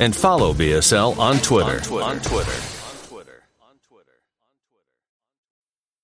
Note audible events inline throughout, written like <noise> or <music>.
and follow BSL on Twitter. On Twitter. On Twitter.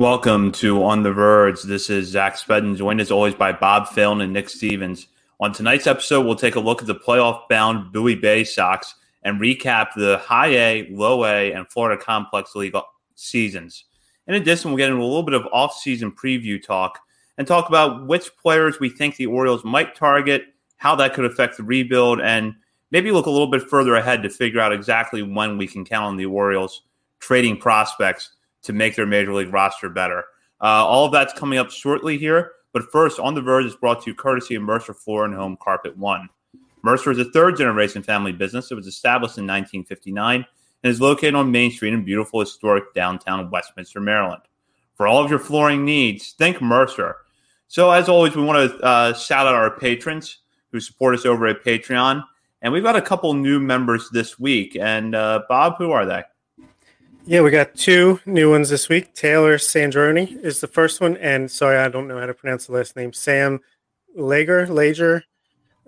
Welcome to On the Verge. This is Zach Spedden, joined as always by Bob Phelan and Nick Stevens. On tonight's episode, we'll take a look at the playoff bound Bowie Bay Sox and recap the high A, low A, and Florida Complex League seasons. In addition, we'll get into a little bit of off-season preview talk and talk about which players we think the Orioles might target, how that could affect the rebuild, and maybe look a little bit further ahead to figure out exactly when we can count on the Orioles trading prospects to make their major league roster better. Uh, all of that's coming up shortly here. But first, On the Verge is brought to you courtesy of Mercer Floor and Home Carpet One. Mercer is a third generation family business. It was established in 1959 and is located on Main Street in beautiful historic downtown Westminster, Maryland. For all of your flooring needs, think Mercer. So, as always, we want to uh, shout out our patrons who support us over at Patreon. And we've got a couple new members this week. And uh, Bob, who are they? Yeah, we got two new ones this week. Taylor Sandroni is the first one, and sorry, I don't know how to pronounce the last name. Sam Lager, Lager.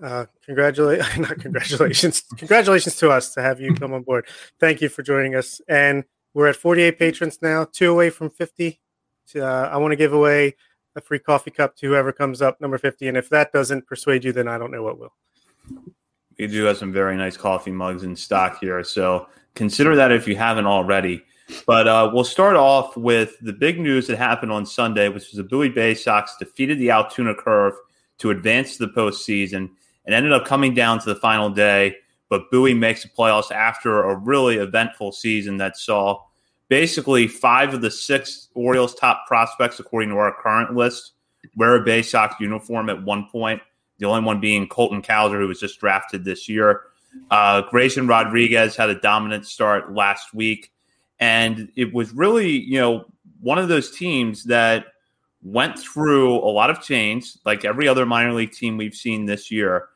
Uh, congratulate, <laughs> not congratulations, <laughs> congratulations to us to have you come on board. Thank you for joining us, and we're at 48 patrons now, two away from 50. Uh, I want to give away a free coffee cup to whoever comes up number 50, and if that doesn't persuade you, then I don't know what will. We do have some very nice coffee mugs in stock here, so consider that if you haven't already. But uh, we'll start off with the big news that happened on Sunday, which was the Bowie Bay Sox defeated the Altoona Curve to advance to the postseason and ended up coming down to the final day. But Bowie makes the playoffs after a really eventful season that saw basically five of the six Orioles' top prospects, according to our current list, wear a Bay Sox uniform at one point. The only one being Colton Cowser, who was just drafted this year. Uh, Grayson Rodriguez had a dominant start last week. And it was really, you know, one of those teams that went through a lot of change, like every other minor league team we've seen this year,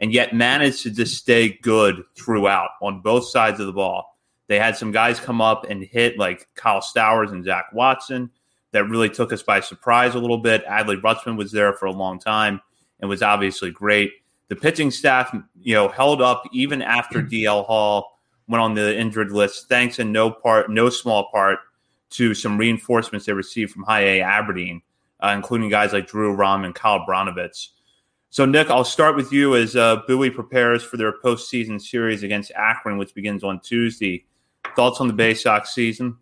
and yet managed to just stay good throughout on both sides of the ball. They had some guys come up and hit like Kyle Stowers and Zach Watson that really took us by surprise a little bit. Adley Rutschman was there for a long time and was obviously great. The pitching staff, you know, held up even after DL Hall went on the injured list, thanks in no part, no small part, to some reinforcements they received from High A Aberdeen, uh, including guys like Drew Rom and Kyle Brnovich. So, Nick, I'll start with you as uh, Bowie prepares for their postseason series against Akron, which begins on Tuesday. Thoughts on the Bay Sox season?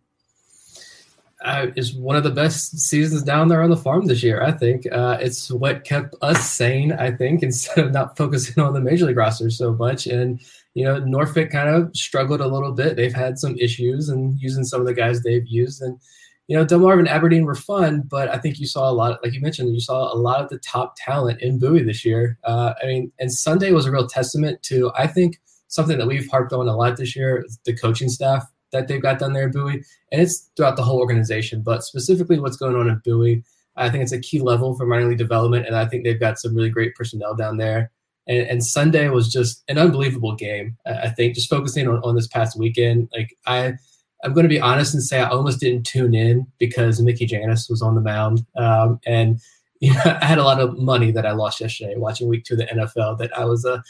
Uh, is one of the best seasons down there on the farm this year. I think uh, it's what kept us sane. I think <laughs> instead of not focusing on the major league roster so much, and you know, Norfolk kind of struggled a little bit. They've had some issues and using some of the guys they've used. And, you know, Delmarva and Aberdeen were fun, but I think you saw a lot, like you mentioned, you saw a lot of the top talent in Bowie this year. Uh, I mean, and Sunday was a real testament to, I think, something that we've harped on a lot this year the coaching staff that they've got down there in Bowie. And it's throughout the whole organization, but specifically what's going on in Bowie. I think it's a key level for minor league development, and I think they've got some really great personnel down there. And, and Sunday was just an unbelievable game. I think just focusing on, on this past weekend, like I, I'm going to be honest and say I almost didn't tune in because Mickey Janis was on the mound, um, and <laughs> you know I had a lot of money that I lost yesterday watching Week Two of the NFL that I was uh,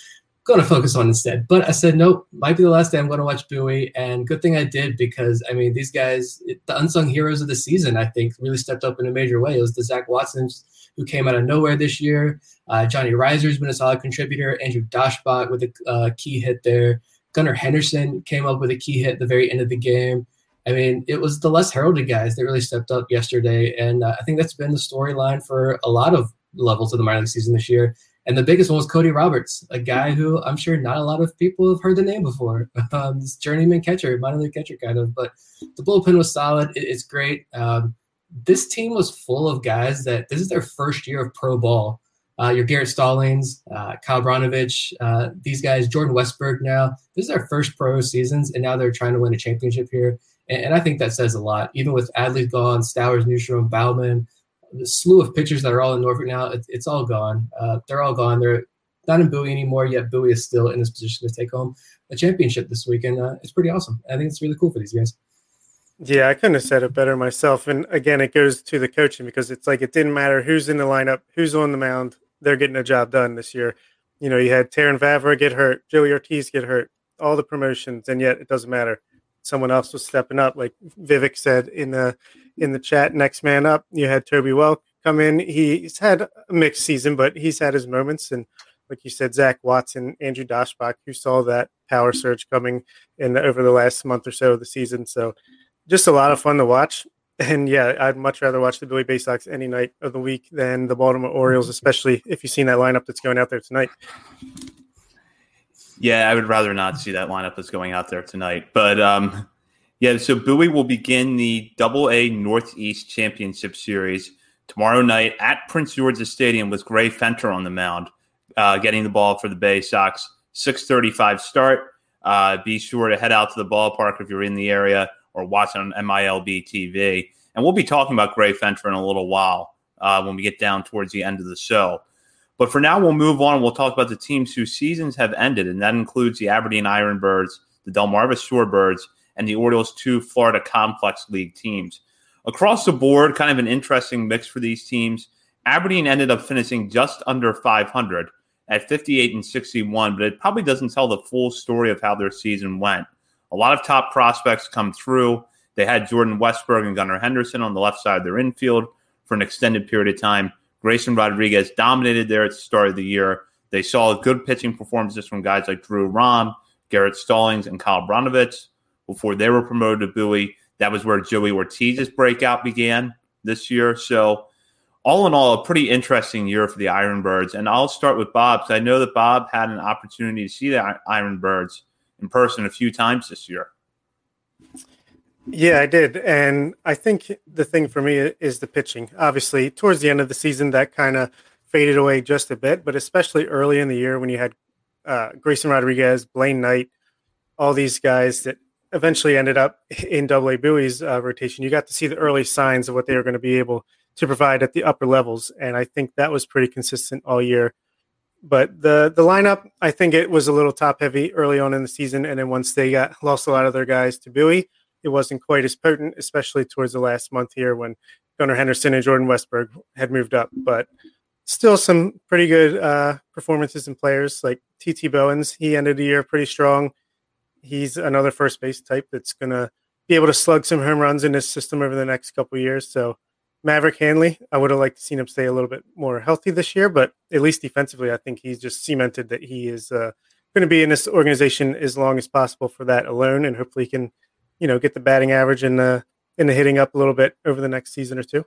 going to focus on instead. But I said nope, might be the last day I'm going to watch Bowie, and good thing I did because I mean these guys, the unsung heroes of the season, I think really stepped up in a major way. It was the Zach Watsons who came out of nowhere this year. Uh, Johnny Rizer's been a solid contributor. Andrew Daschbach with a uh, key hit there. Gunnar Henderson came up with a key hit at the very end of the game. I mean, it was the less heralded guys that really stepped up yesterday, and uh, I think that's been the storyline for a lot of levels of the minor league season this year. And the biggest one was Cody Roberts, a guy who I'm sure not a lot of people have heard the name before. <laughs> Um, this journeyman catcher, minor league catcher kind of, but the bullpen was solid. It, it's great. Um, this team was full of guys that this is their first year of pro ball. Uh, your Garrett Stallings, uh, Kyle Brnovich, uh, these guys, Jordan Westburg now. This is their first pro seasons, and now they're trying to win a championship here. And, and I think that says a lot. Even with Adley's gone, Stowers, Neustrom, Baumann, the slew of pitchers that are all in Norfolk now, it, it's all gone. Uh, they're all gone. They're not in Bowie anymore, yet Bowie is still in this position to take home a championship this week. And uh, it's pretty awesome. I think it's really cool for these guys. Yeah, I couldn't have said it better myself. And again, it goes to the coaching because it's like it didn't matter who's in the lineup, who's on the mound, they're getting a job done this year. You know, you had Terrin Vavra get hurt, Joey Ortiz get hurt, all the promotions, and yet it doesn't matter. Someone else was stepping up, like Vivek said in the in the chat. Next man up, you had Toby Welk come in. He's had a mixed season, but he's had his moments. And like you said, Zach Watson, Andrew Daschbach, who saw that power surge coming in over the last month or so of the season. So just a lot of fun to watch. And yeah, I'd much rather watch the Billy Bay Sox any night of the week than the Baltimore Orioles, especially if you've seen that lineup that's going out there tonight. Yeah, I would rather not see that lineup that's going out there tonight. But um, yeah, so Bowie will begin the Double A Northeast Championship Series tomorrow night at Prince George's Stadium with Gray Fenter on the mound, uh, getting the ball for the Bay Sox. 6:35 start. Uh, be sure to head out to the ballpark if you're in the area or watch on MILB TV. And we'll be talking about Gray Fenter in a little while uh, when we get down towards the end of the show. But for now, we'll move on. We'll talk about the teams whose seasons have ended, and that includes the Aberdeen Ironbirds, the Delmarva Shorebirds, and the Orioles' two Florida Complex League teams. Across the board, kind of an interesting mix for these teams. Aberdeen ended up finishing just under 500 at 58 and 61, but it probably doesn't tell the full story of how their season went. A lot of top prospects come through. They had Jordan Westburg and Gunnar Henderson on the left side of their infield for an extended period of time. Grayson Rodriguez dominated there at the start of the year. They saw good pitching performances from guys like Drew Rom, Garrett Stallings, and Kyle Brnovich before they were promoted to Bowie. That was where Joey Ortiz's breakout began this year. So, all in all, a pretty interesting year for the Ironbirds. And I'll start with Bob because I know that Bob had an opportunity to see the Ironbirds in person a few times this year. Yeah, I did. And I think the thing for me is the pitching. Obviously, towards the end of the season, that kind of faded away just a bit, but especially early in the year when you had uh, Grayson Rodriguez, Blaine Knight, all these guys that eventually ended up in Double A Bowie's uh, rotation, you got to see the early signs of what they were going to be able to provide at the upper levels. And I think that was pretty consistent all year. But the the lineup, I think it was a little top heavy early on in the season, and then once they got lost a lot of their guys to Bowie, it wasn't quite as potent, especially towards the last month here when Gunnar Henderson and Jordan Westburg had moved up. But still, some pretty good uh, performances and players like TT Bowens. He ended the year pretty strong. He's another first base type that's going to be able to slug some home runs in this system over the next couple years. So Maverick Handley, I would have liked to seen him stay a little bit more healthy this year, but at least defensively, I think he's just cemented that he is uh, going to be in this organization as long as possible for that alone, and hopefully he can, you know, get the batting average and the and the hitting up a little bit over the next season or two.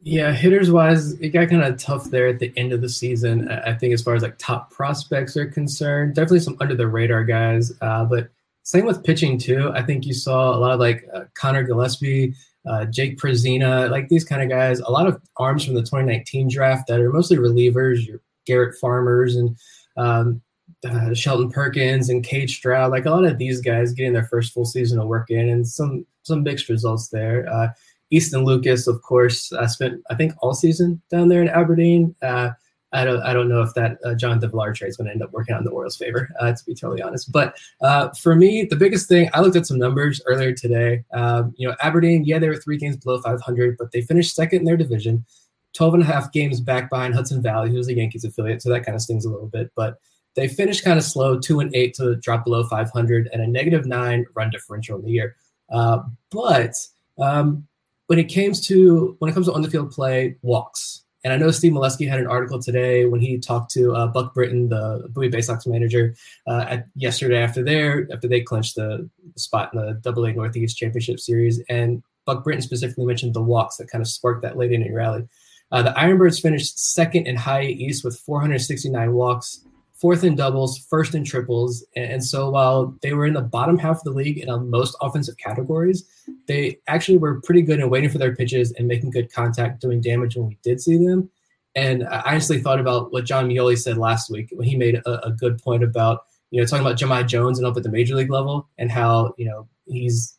Yeah, hitters wise, it got kind of tough there at the end of the season. I think as far as like top prospects are concerned, definitely some under the radar guys, uh, but same with pitching too. I think you saw a lot of like uh, Conor Gillaspie uh, Jake Prezina, like these kind of guys. A lot of arms from the 2019 draft that are mostly relievers, your Garrett Farmers and um, uh, Shelton Perkins and Cade Stroud. Like a lot of these guys getting their first full season of work in, and some some mixed results there. Uh, Easton Lucas, of course, I spent I think all season down there in Aberdeen. Uh, I don't I don't know if that uh, John DeVillar trade is going to end up working out in the Orioles' favor, uh, to be totally honest. But uh, for me, the biggest thing I looked at some numbers earlier today. Um, you know, Aberdeen, yeah, they were three games below 500, but they finished second in their division, 12 and a half games back behind Hudson Valley, who's a Yankees affiliate, so that kind of stings a little bit. But they finished kind of slow, two and eight to drop below 500, and a negative nine run differential in the year. Uh, but um, when it comes to when it comes to on the field play, walks And I know Steve Melewski had an article today when he talked to uh, Buck Britton, the Bowie Bay Sox manager, uh, at, yesterday after their after they clinched the, the spot in the Double A Northeast Championship Series. And Buck Britton specifically mentioned the walks that kind of sparked that late inning rally. Uh, the Ironbirds finished second in High East with 469 walks, fourth in doubles, first in triples. And so while they were in the bottom half of the league in um, most offensive categories, they actually were pretty good in waiting for their pitches and making good contact, doing damage when we did see them. And I honestly thought about what Jon Meoli said last week when he made a, a good point about, you know, talking about Jahmai Jones and up at the major league level and how, you know, he's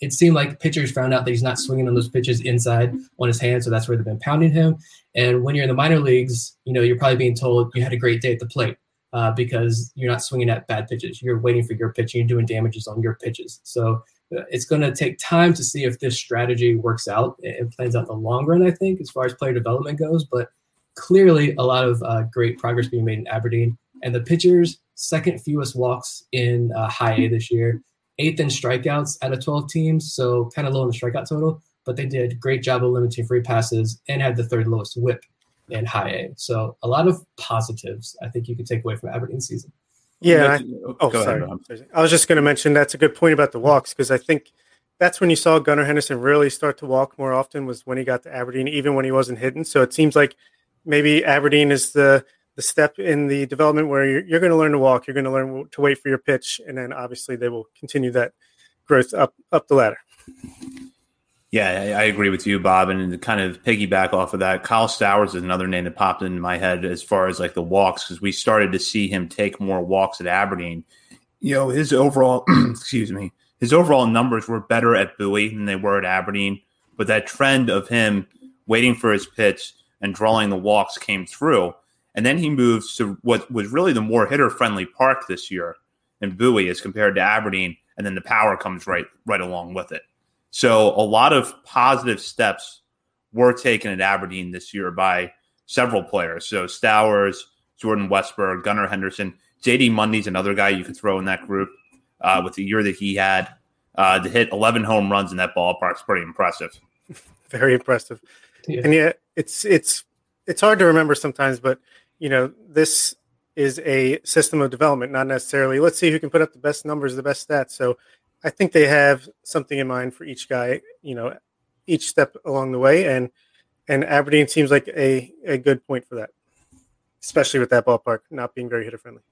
it seemed like pitchers found out that he's not swinging on those pitches inside on his hand, so that's where they've been pounding him. And when you're in the minor leagues, you know you're probably being told you had a great day at the plate uh, because you're not swinging at bad pitches. You're waiting for your pitch you're doing damages on your pitches. So uh, it's going to take time to see if this strategy works out and plans out in the long run. I think as far as player development goes, but clearly a lot of uh, great progress being made in Aberdeen. And the pitchers second fewest walks in uh, High A this year eighth in strikeouts out of 12 teams, so kind of low in the strikeout total, but they did a great job of limiting free passes and had the third lowest whip in high A. So a lot of positives I think you could take away from Aberdeen season. Yeah. I, oh, oh sorry. Ahead, I was just going to mention that's a good point about the walks because I think that's when you saw Gunnar Henderson really start to walk more often was when he got to Aberdeen, even when he wasn't hitting. So it seems like maybe Aberdeen is the the step in the development where you're, you're going to learn to walk, you're going to learn to wait for your pitch, and then obviously they will continue that growth up up the ladder. Yeah, I agree with you, Bob. And to kind of piggyback off of that, Kyle Stowers is another name that popped into my head as far as like the walks because we started to see him take more walks at Aberdeen. You know, his overall, <clears throat> excuse me, his overall numbers were better at Bowie than they were at Aberdeen. But that trend of him waiting for his pitch and drawing the walks came through. And then he moves to what was really the more hitter friendly park this year in Bowie as compared to Aberdeen. And then the power comes right right along with it. So a lot of positive steps were taken at Aberdeen this year by several players. So Stowers, Jordan Westburg, Gunnar Henderson, JD Mundy's another guy you could throw in that group uh, with the year that he had. Uh, to hit 11 home runs in that ballpark is pretty impressive. <laughs> Very impressive. Yeah. And yet it's it's it's hard to remember sometimes, but you know, this is a system of development, not necessarily let's see who can put up the best numbers, the best stats. So I think they have something in mind for each guy, you know, each step along the way. And and Aberdeen seems like a, a good point for that, especially with that ballpark not being very hitter friendly.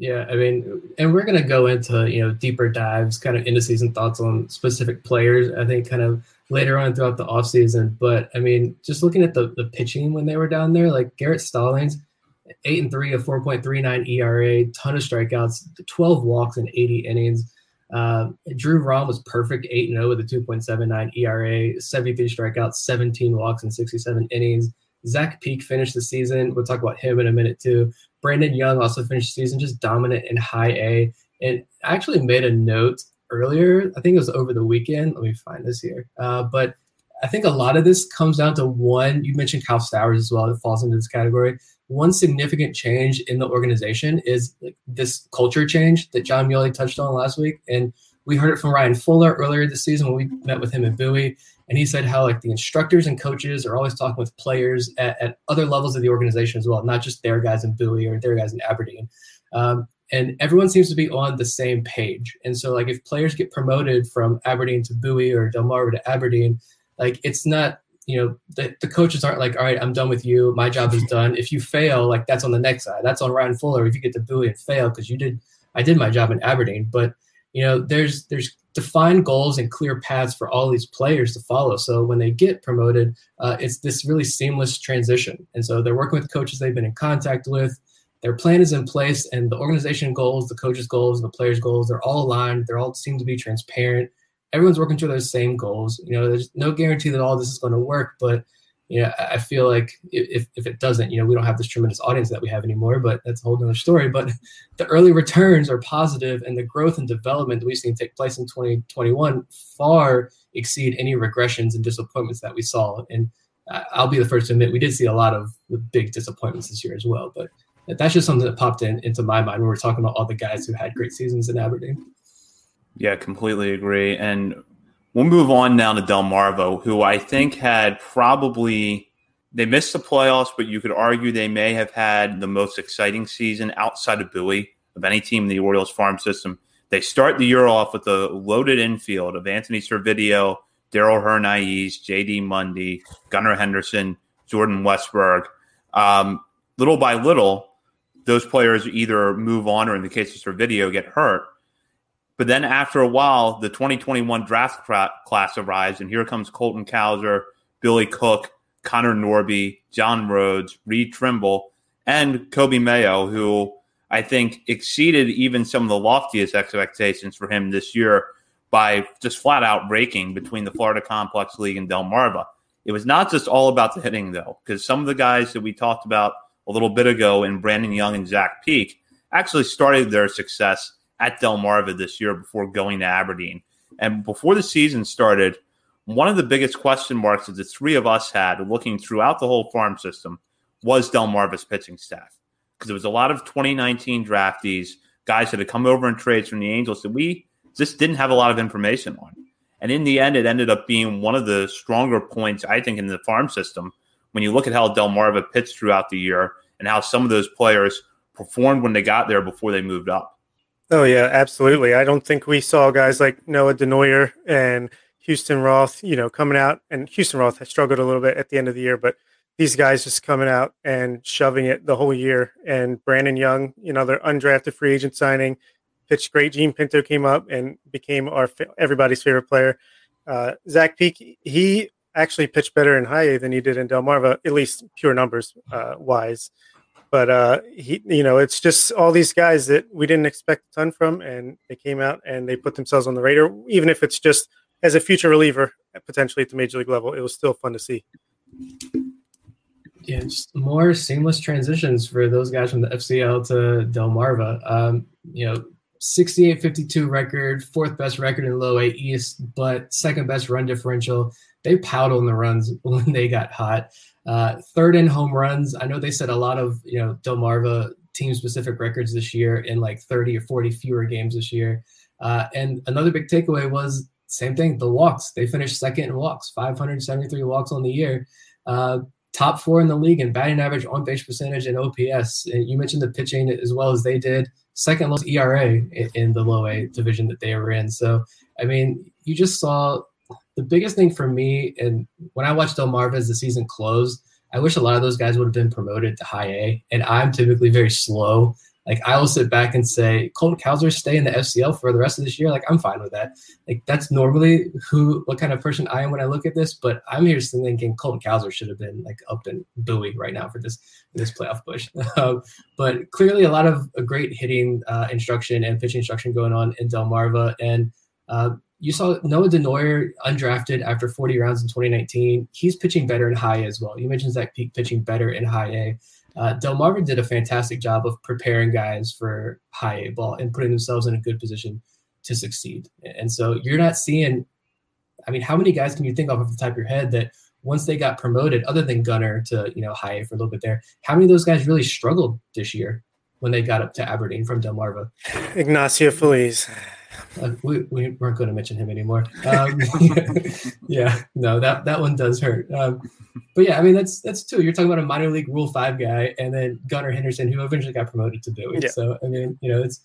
Yeah, I mean, and we're gonna go into you know deeper dives, kind of into season thoughts on specific players. I think kind of later on throughout the offseason. But I mean, just looking at the, the pitching when they were down there, like Garrett Stallings, eight and three, a 4.39 ERA, ton of strikeouts, 12 walks in 80 innings. Uh, Drew Rom was perfect, 8 and 0 with a 2.79 ERA, 73 strikeouts, 17 walks in 67 innings. Zach Peek finished the season. We'll talk about him in a minute too. Brandon Young also finished the season just dominant in high A. And I actually made a note earlier. I think it was over the weekend. Let me find this here. Uh, but I think a lot of this comes down to one. You mentioned Kyle Stowers as well. It falls into this category. One significant change in the organization is this culture change that Jon Meoli touched on last week, and we heard it from Ryan Fuller earlier this season when we met with him at Bowie, and he said how like the instructors and coaches are always talking with players at, at other levels of the organization as well, not just their guys in Bowie or their guys in Aberdeen. Um, and everyone seems to be on the same page. And so, like, if players get promoted from Aberdeen to Bowie or Delmarva to Aberdeen, like, it's not, you know, the, the coaches aren't like, all right, I'm done with you. My job is done. If you fail, like, that's on the next side. That's on Ryan Fuller. If you get to Bowie and fail, because you did, I did my job in Aberdeen. But, you know, there's, there's, defined goals and clear paths for all these players to follow. So when they get promoted, uh, it's this really seamless transition. And so they're working with coaches they've been in contact with their plan is in place and the organization goals, the coaches' goals, the players' goals, they're all aligned. They're all seem to be transparent. Everyone's working toward those same goals. You know, there's no guarantee that all this is going to work, but you know, I feel like if, if it doesn't, you know, we don't have this tremendous audience that we have anymore, but that's a whole other story. But <laughs> the early returns are positive and the growth and development that we've seen take place in 2021 far exceed any regressions and disappointments that we saw. And I'll be the first to admit we did see a lot of the big disappointments this year as well. But that's just something that popped in into my mind when we're talking about all the guys who had great seasons in Aberdeen. Yeah, completely agree. And We'll move on now to Delmarva, who I think had probably they missed the playoffs, but you could argue they may have had the most exciting season outside of Bowie of any team in the Orioles farm system. They start the year off with a loaded infield of Anthony Servideo, Darell Hernaiz, J.D. Mundy, Gunnar Henderson, Jordan Westburg. Um, little by little, those players either move on or, in the case of Servideo, get hurt. But then after a while, the 2021 draft class arrives, and here comes Colton Cowser, Billy Cook, Connor Norby, John Rhodes, Reed Trimble, and Coby Mayo, who I think exceeded even some of the loftiest expectations for him this year by just flat out breaking between the Florida Complex League and Delmarva. It was not just all about the hitting, though, because some of the guys that we talked about a little bit ago in Brandon Young and Zach Peek actually started their success at Delmarva this year before going to Aberdeen. And before the season started, one of the biggest question marks that the three of us had looking throughout the whole farm system was Delmarva's pitching staff. Because there was a lot of 2019 draftees, guys that had come over in trades from the Angels that we just didn't have a lot of information on. And in the end, it ended up being one of the stronger points, I think, in the farm system when you look at how Delmarva pitched throughout the year and how some of those players performed when they got there before they moved up. Oh yeah, absolutely. I don't think we saw guys like Noah Denoyer and Houston Roth, you know, coming out and Houston Roth has struggled a little bit at the end of the year, but these guys just coming out and shoving it the whole year. And Brandon Young, you know, their undrafted free agent signing, pitched great. Jean Pinto came up and became our everybody's favorite player. Uh, Zach Peek, he actually pitched better in high A than he did in Delmarva, at least pure numbers uh, wise. But uh, he, you know, it's just all these guys that we didn't expect a ton from, and they came out and they put themselves on the radar. Even if it's just as a future reliever, potentially at the major league level, it was still fun to see. Yeah, just more seamless transitions for those guys from the FCL to Delmarva. Um, you know, 68 52 record, fourth best record in low A East, but second best run differential. They powed on the runs <laughs> when they got hot. Uh, third in home runs. I know they set a lot of you know Delmarva team specific records this year in like 30 or 40 fewer games this year. Uh, and another big takeaway was same thing. The walks. They finished second in walks, 573 walks on the year. Uh, top four in the league in batting average, on base percentage, and OPS. And you mentioned the pitching as well as they did second lowest ERA in, in the low A division that they were in. So, I mean, you just saw the biggest thing for me, and when I watched Delmarva as the season closed, I wish a lot of those guys would have been promoted to high A. And I'm typically very slow like I will sit back and say, Colton Cowser stay in the FCL for the rest of this year. Like I'm fine with that. Like that's normally who what kind of person I am when I look at this. But I'm here thinking Colton Cowser should have been like up in Bowie right now for this this playoff push. <laughs> Um, but clearly a lot of a great hitting uh, instruction and pitching instruction going on in Delmarva. And uh, you saw Noah Denoyer undrafted after 40 rounds in 2019. He's pitching better in high A as well. You mentioned Zach Peek pitching better in high A uh, Delmarva did a fantastic job of preparing guys for high A ball and putting themselves in a good position to succeed. And so you're not seeing, I mean, how many guys can you think of off the top of your head that once they got promoted, other than Gunnar to you know high A for a little bit there, how many of those guys really struggled this year when they got up to Aberdeen from Delmarva? Ignacio Feliz. Uh, we, we weren't going to mention him anymore. Um, <laughs> yeah, no, that that one does hurt. Um, but yeah, I mean that's that's two. You're talking about a minor league Rule Five guy, and then Gunnar Henderson, who eventually got promoted to Bowie. Yeah. So I mean, you know, it's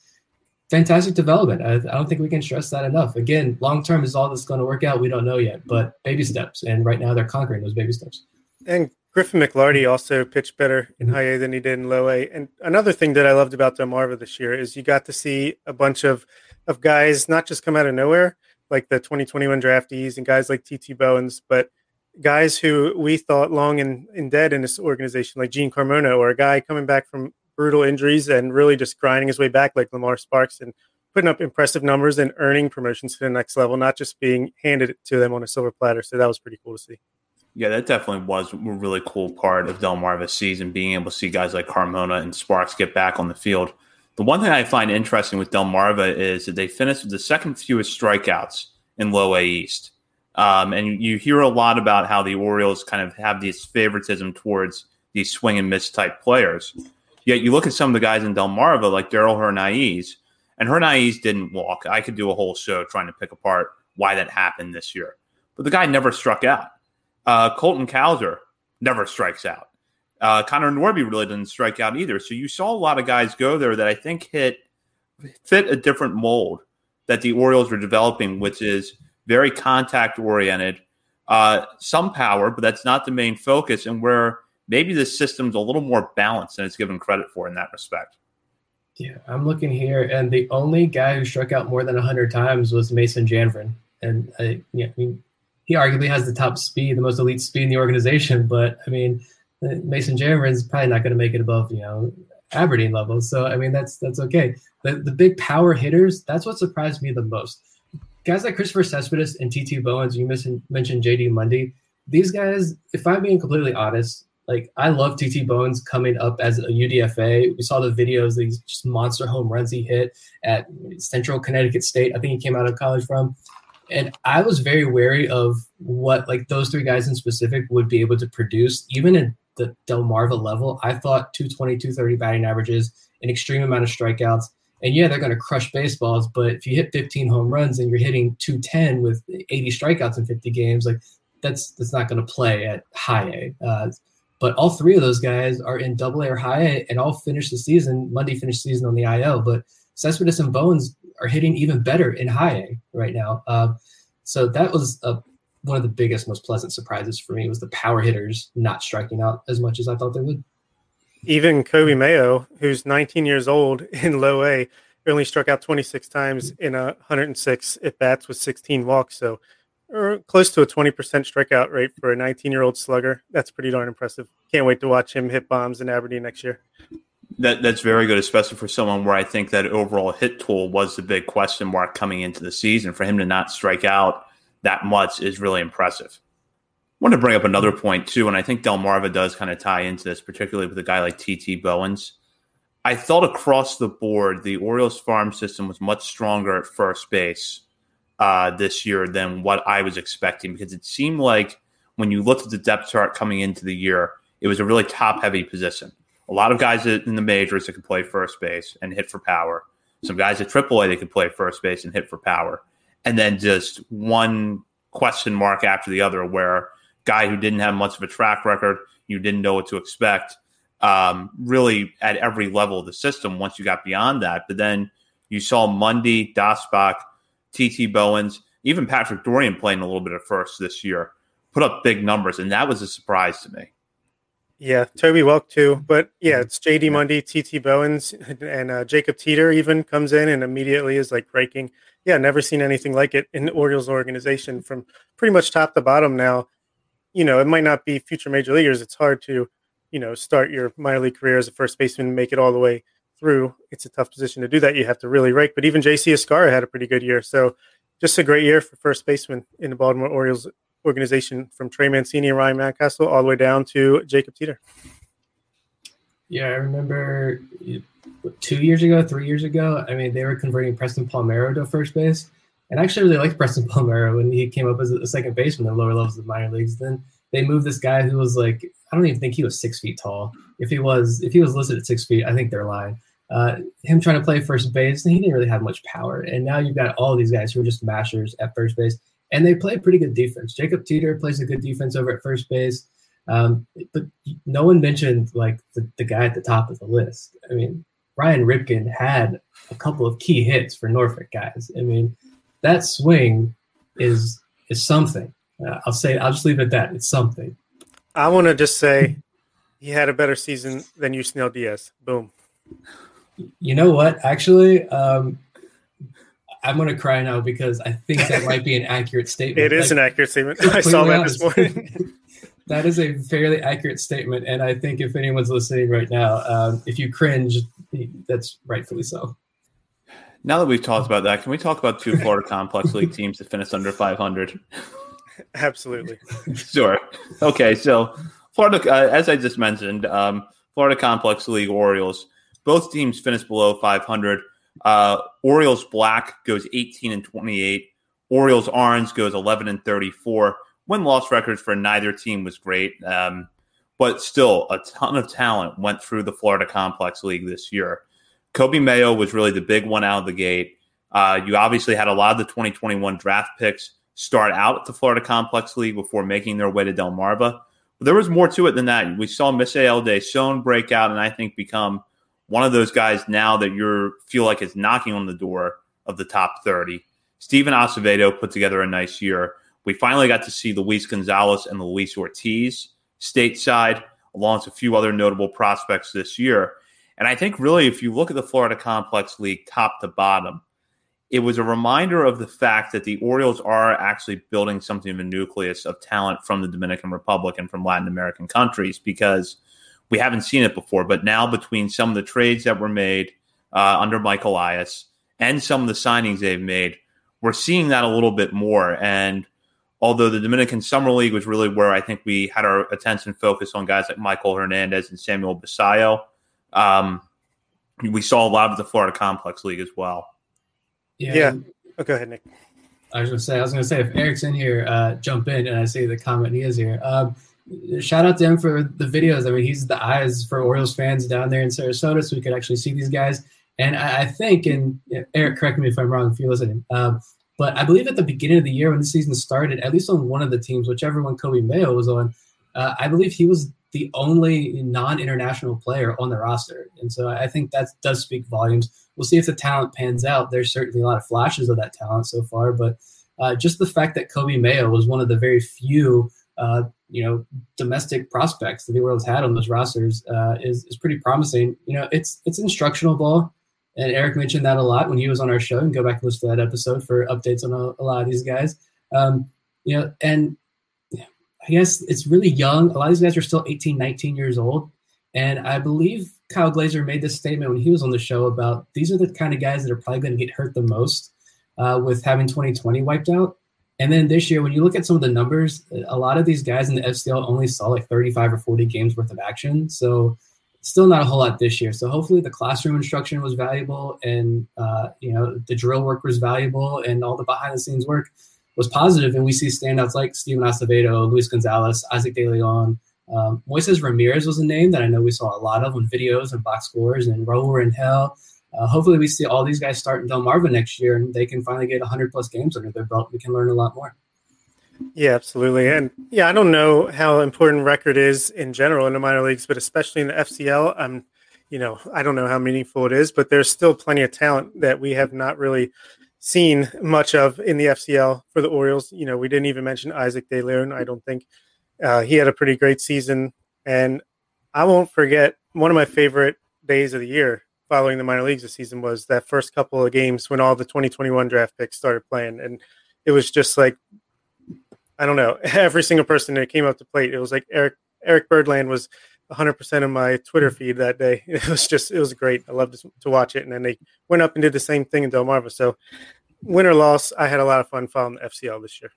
fantastic development. I, I don't think we can stress that enough. Again, long term is all that's going to work out. We don't know yet, but baby steps, and right now they're conquering those baby steps. And Griffin McLarty also pitched better in high A than he did in low A. And another thing that I loved about Delmarva this year is you got to see a bunch of of guys not just come out of nowhere like the 2021 draftees and guys like TT Bowens, but guys who we thought long and, and dead in this organization, like Jean Carmona, or a guy coming back from brutal injuries and really just grinding his way back, like Lamar Sparks, and putting up impressive numbers and earning promotions to the next level, not just being handed to them on a silver platter. So that was pretty cool to see. Yeah, that definitely was a really cool part of Delmarva's season, being able to see guys like Carmona and Sparks get back on the field. The one thing I find interesting with Delmarva is that they finished with the second fewest strikeouts in Low A East. Um, and you hear a lot about how the Orioles kind of have this favoritism towards these swing and miss type players. Yet you look at some of the guys in Delmarva, like Darell Hernaiz, and Hernaiz didn't walk. I could do a whole show trying to pick apart why that happened this year. But the guy never struck out. Uh, Colton Cowser never strikes out. Uh, Connor Norby really didn't strike out either. So you saw a lot of guys go there that I think hit fit a different mold that the Orioles were developing, which is very contact oriented, uh, some power, but that's not the main focus, and where maybe the system's a little more balanced than it's given credit for in that respect. Yeah, I'm looking here, and the only guy who struck out more than 100 times was Mason Janvrin. And I, yeah, I mean, he arguably has the top speed, the most elite speed in the organization. But I mean, Mason is probably not going to make it above, you know, Aberdeen levels. So I mean, that's that's okay. The the big power hitters, that's what surprised me the most. Guys like Christopher Cespedes and TT Bowens, you mentioned mentioned JD Mundy. These guys, if I'm being completely honest, like I love TT Bowens coming up as a UDFA. We saw the videos, these just monster home runs he hit at Central Connecticut State. I think he came out of college from. And I was very wary of what like those three guys in specific would be able to produce, even in the Delmarva level. I thought 220, 230 batting averages, an extreme amount of strikeouts. And yeah, they're going to crush baseballs, but if you hit 15 home runs and you're hitting 210 with 80 strikeouts in 50 games, like that's that's not going to play at high A. Uh, but all three of those guys are in double A or high A and all finished the season. Mundy finished season on the IL, but Cespedes and Bowens are hitting even better in high A right now. Uh, so that was a, one of the biggest, most pleasant surprises for me was the power hitters not striking out as much as I thought they would. Even Coby Mayo, who's 19 years old <laughs> in low A, only struck out 26 times in a 106 at bats with 16 walks. So or close to a 20% strikeout rate for a 19 year old slugger. That's pretty darn impressive. Can't wait to watch him hit bombs in Aberdeen next year. That that's very good, especially for someone where I think that overall hit tool was the big question mark coming into the season. For him to not strike out that much is really impressive. I want to bring up another point too, and I think Delmarva does kind of tie into this, particularly with a guy like TT Bowens. I thought across the board the Orioles farm system was much stronger at first base uh, this year than what I was expecting because it seemed like when you looked at the depth chart coming into the year, it was a really top heavy position. A lot of guys in the majors that could play first base and hit for power. Some guys at AAA that could play first base and hit for power. And then just one question mark after the other where guy who didn't have much of a track record, you didn't know what to expect. Um, really at every level of the system once you got beyond that. But then you saw Mundy, Daschbach, TT Bowens, even Patrick Dorrian playing a little bit at first this year, put up big numbers. And that was a surprise to me. Yeah, Toby Welk too. But yeah, it's JD Mundy, TT Bowens, <laughs> and uh, Jacob Teeter even comes in and immediately is like breaking. Yeah, never seen anything like it in the Orioles organization from pretty much top to bottom now. You know, it might not be future major leaguers. It's hard to, you know, start your minor league career as a first baseman and make it all the way through. It's a tough position to do that. You have to really rake. But even JC Escarra had a pretty good year. So just a great year for first baseman in the Baltimore Orioles organization from Trey Mancini and Ryan Mountcastle all the way down to Jacob Teeter. Yeah, I remember two years ago, three years ago. I mean, they were converting Preston Palmeiro to first base, and I actually really liked Preston <laughs> Palmeiro when he came up as a second baseman in the lower levels of the minor leagues. Then they moved this guy who was like, I don't even think he was six feet tall. If he was, if he was listed at six feet, I think they're lying. Uh, him trying to play first base, and he didn't really have much power. And now you've got all these guys who are just mashers at first base and they play pretty good defense. Jacob Teeter plays a good defense over at first base. Um, but no one mentioned like the, the guy at the top of the list. I mean, Ryan Ripken had a couple of key hits for Norfolk guys. I mean, that swing is is something. Uh, I'll say I'll just leave it at that. It's something. I want to just say he had a better season than Yusniel Diaz. Boom. You know what? Actually, um, I'm going to cry now because I think that might be an accurate <laughs> statement. It is like, an accurate statement. <laughs> I saw that honest. this morning. <laughs> that is a fairly accurate statement, and I think if anyone's listening right now, um, if you cringe, that's rightfully so. Now that we've talked about that, can we talk about two <laughs> Florida Complex League teams that finished under 500? Absolutely. <laughs> sure. Okay, so Florida, uh, as I just mentioned, um, Florida Complex League Orioles, both teams finished below 500. Uh, Orioles Black goes 18 and 28. Orioles Orange goes 11 and 34. Win loss records for neither team was great, um, but still a ton of talent went through the Florida Complex League this year. Coby Mayo was really the big one out of the gate. Uh, you obviously had a lot of the 2021 draft picks start out at the Florida Complex League before making their way to Delmarva. But there was more to it than that. We saw Misael Deson break out and I think become one of those guys now that you feel like is knocking on the door of the top 30. Steven Acevedo put together a nice year. We finally got to see Luis Gonzalez and Luis Ortiz stateside, along with a few other notable prospects this year. And I think really, if you look at the Florida Complex League top to bottom, it was a reminder of the fact that the Orioles are actually building something of a nucleus of talent from the Dominican Republic and from Latin American countries because we haven't seen it before. But now, between some of the trades that were made uh, under Michael Elias and some of the signings they've made, we're seeing that a little bit more. And although the Dominican Summer League was really where I think we had our attention focused on guys like Maikol Hernandez and Samuel Basallo, um, we saw a lot of the Florida Complex League as well. Yeah. yeah. Oh, go ahead, Nick. I was gonna say, I was gonna say, if Eric's in here, uh, jump in, and I see the comment he is here. Um, shout out to him for the videos. I mean, he's the eyes for Orioles fans down there in Sarasota, so we could actually see these guys. And I, I think, and Eric, correct me if I'm wrong if you're listening, um, but I believe at the beginning of the year when the season started, at least on one of the teams, whichever one Coby Mayo was on, uh, I believe he was the only non-international player on the roster, and so I think that does speak volumes. We'll see if the talent pans out. There's certainly a lot of flashes of that talent so far, but uh, just the fact that Coby Mayo was one of the very few, uh, you know, domestic prospects that the Orioles had on those rosters uh, is is pretty promising. You know, it's it's instructional ball, and Eric mentioned that a lot when he was on our show. And go back and listen to that episode for updates on a, a lot of these guys. Um, you know, and I guess it's really young. A lot of these guys are still 18, 19 years old. And I believe Kyle Glaser made this statement when he was on the show about these are the kind of guys that are probably going to get hurt the most uh, with having 2020 wiped out. And then this year, when you look at some of the numbers, a lot of these guys in the FCL only saw like 35 or 40 games worth of action. So still not a whole lot this year. So hopefully the classroom instruction was valuable and, uh, you know, the drill work was valuable and all the behind the scenes work was positive. and we see standouts like Steven Acevedo, Luis Gonzalez, Isaac De Leon. Um, Moises Ramirez was a name that I know we saw a lot of on videos and box scores, and Raul Rangel. Uh, hopefully, we see all these guys start in Del Delmarva next year, and they can finally get 100 plus games under their belt. We can learn a lot more. Yeah, absolutely. And yeah, I don't know how important record is in general in the minor leagues, but especially in the FCL, I'm, you know, I don't know how meaningful it is, but there's still plenty of talent that we have not really seen much of in the FCL for the Orioles. You know, we didn't even mention Isaac De Leon. I don't think uh, he had a pretty great season, and I won't forget one of my favorite days of the year following the minor leagues this season was that first couple of games when all the 2021 draft picks started playing, and it was just like I don't know <laughs> every single person that came up to plate. It was like Eric Eric Birdland was 100% of my Twitter mm-hmm. feed that day. <laughs> It was just, it was great. I loved to watch it. And then they went up and did the same thing in Delmarva. So, win or loss, I had a lot of fun following the FCL this year.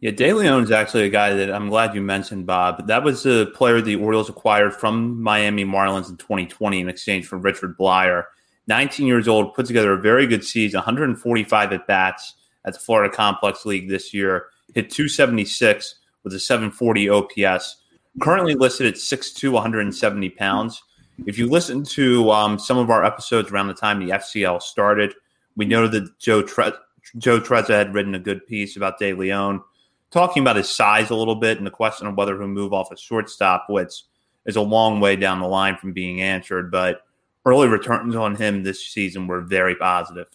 Yeah, De Leon is actually a guy that I'm glad you mentioned, Bob. That was a player the Orioles acquired from Miami Marlins in 2020 in exchange for Richard Bleier. 19 years old, put together a very good season, 145 at bats at the Florida Complex League this year, hit 276 with a 740 OPS currently listed at 6'2", 170 pounds. If you listen to um, some of our episodes around the time the FCL started, we noted that Joe Tre- Joe Trezza had written a good piece about De Leon, talking about his size a little bit and the question of whether he'll move off a shortstop, which is a long way down the line from being answered. But early returns on him this season were very positive.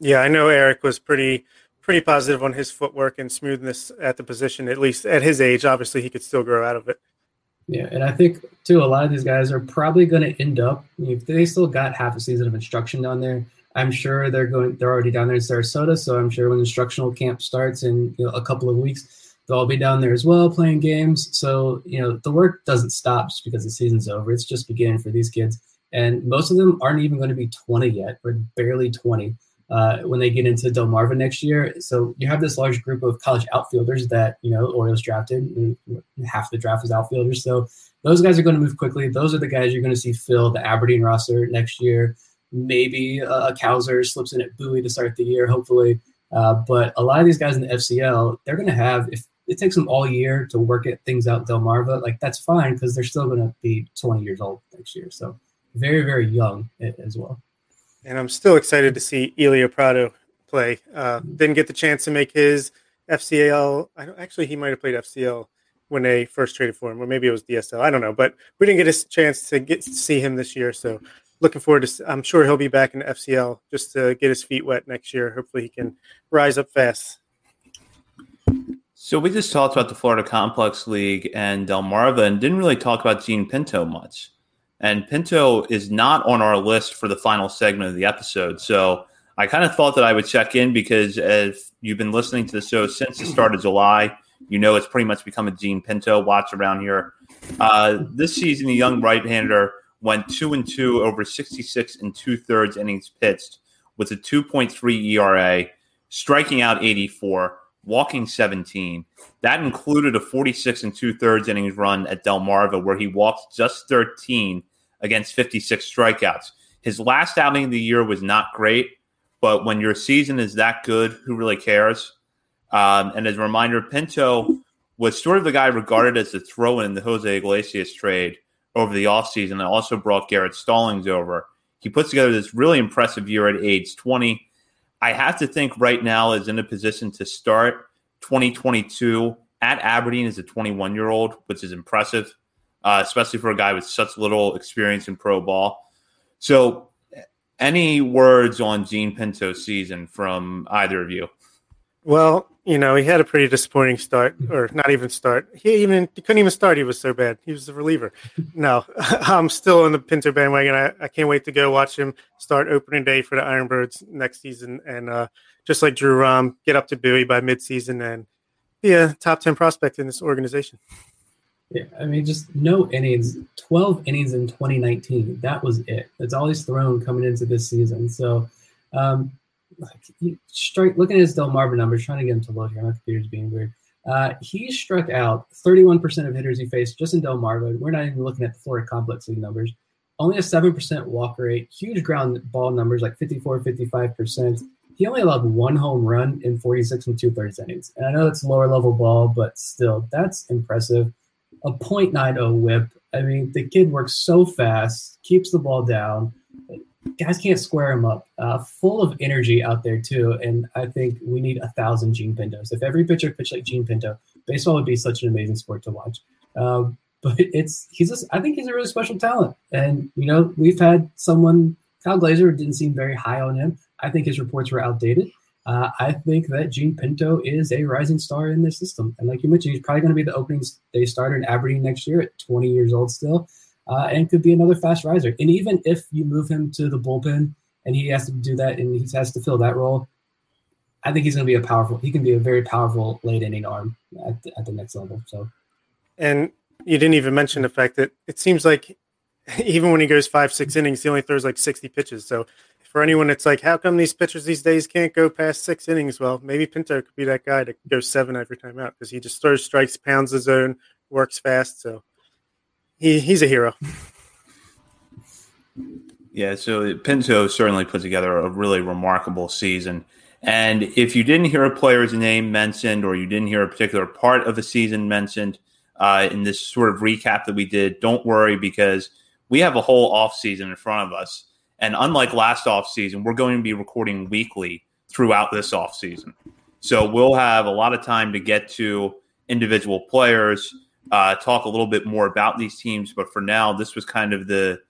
Yeah, I know Eric was pretty pretty positive on his footwork and smoothness at the position. At least at his age, obviously he could still grow out of it. Yeah, and I think too a lot of these guys are probably going to end up. If they still got half a season of instruction down there, I'm sure they're going. They're already down there in Sarasota, so I'm sure when instructional camp starts in you know, a couple of weeks, they'll all be down there as well playing games. So you know the work doesn't stop just because the season's over. It's just beginning for these kids, and most of them aren't even going to be 20 yet. We're barely 20 uh, when they get into Delmarva next year. So you have this large group of college outfielders that you know Orioles drafted. half the draft is outfielders, so those guys are going to move quickly. Those are the guys you're going to see fill the Aberdeen roster next year. Maybe a, Cowser slips in at Bowie to start the year, hopefully. Uh, but a lot of these guys in the FCL, they're going to have if it takes them all year to work at things out Delmarva, like that's fine because they're still going to be 20 years old next year. So very, very young as well. And I'm still excited to see Elio Prado play. Uh, didn't get the chance to make his FCL. I don't, actually, he might have played FCL when they first traded for him, or maybe it was DSL. I don't know, but we didn't get a chance to get to see him this year. So looking forward to. I'm sure he'll be back in FCL just to get his feet wet next year. Hopefully, he can rise up fast. So we just talked about the Florida Complex League and Delmarva, and didn't really talk about Jean Pinto much. And Pinto is not on our list for the final segment of the episode. So I kind of thought that I would check in because if you've been listening to the show since the start of July, you know it's pretty much become a Jean Pinto watch around here. Uh, this season, the young right-hander went two and two over 66 and two thirds innings pitched with a 2.3 ERA, striking out 84, walking 17. That included a 46 and two thirds innings run at Delmarva where he walked just 13 against 56 strikeouts. His last outing of the year was not great, but when your season is that good, who really cares? Um, and as a reminder, Pinto was sort of the guy regarded as the throw in the Jose Iglesias trade over the offseason and also brought Garrett Stallings over. He puts together this really impressive year at age 20. I have to think right now is in a position to start 2022 at Aberdeen as a 21 year old, which is impressive, uh, especially for a guy with such little experience in pro ball. So, any words on Jean Pinto's season from either of you? Well, you know, he had a pretty disappointing start, or not even start. He even he couldn't even start. He was so bad. He was the reliever. No, <laughs> I'm still in the Pinto bandwagon. I, I can't wait to go watch him start opening day for the Ironbirds next season, and uh, just like Drew Rom, get up to Bowie by midseason and be a top ten prospect in this organization. Yeah, I mean, just no innings, 12 innings in 2019. That was it. That's all he's thrown coming into this season. So, um, like strike looking at his Delmarva numbers, trying to get him to load here. My computer's being weird. Uh, he struck out 31% of hitters he faced just in Del Delmarva. We're not even looking at the Florida Complex League numbers. Only a 7% walk rate, huge ground ball numbers like 54, 55%. He only allowed one home run in 46 and two thirds innings. And I know that's lower level ball, but still, that's impressive. A .90 whip. I mean, the kid works so fast, keeps the ball down guys can't square him up. Uh, full of energy out there too, and I think we need a thousand Jean Pintos. If every pitcher pitched like Jean Pinto, baseball would be such an amazing sport to watch. Um, <laughs> but it's he's just, I think he's a really special talent, and you know we've had someone Kyle Glaser didn't seem very high on him. I think his reports were outdated. Uh, I think that Jean Pinto is a rising star in this system, and like you mentioned, he's probably going to be the opening day starter in Aberdeen next year at 20 years old still uh, and could be another fast riser. And even if you move him to the bullpen and he has to do that and he has to fill that role, I think he's going to be a powerful. He can be a very powerful late inning arm at the, at the next level. So, and you didn't even mention the fact that it seems like <laughs> even when he goes five six innings, he only throws like sixty pitches. So for anyone that's like, how come these pitchers these days can't go past six innings? Well, maybe Pinto could be that guy to go seven every time out because he just throws strikes, pounds the zone, works fast. So he he's a hero. <laughs> Yeah, so Pinto certainly put together a really remarkable season. And if you didn't hear a player's name mentioned or you didn't hear a particular part of the season mentioned uh, in this sort of recap that we did, don't worry because we have a whole off season in front of us. And unlike last off season, we're going to be recording weekly throughout this off season. So we'll have a lot of time to get to individual players, uh, talk a little bit more about these teams. But for now, this was kind of the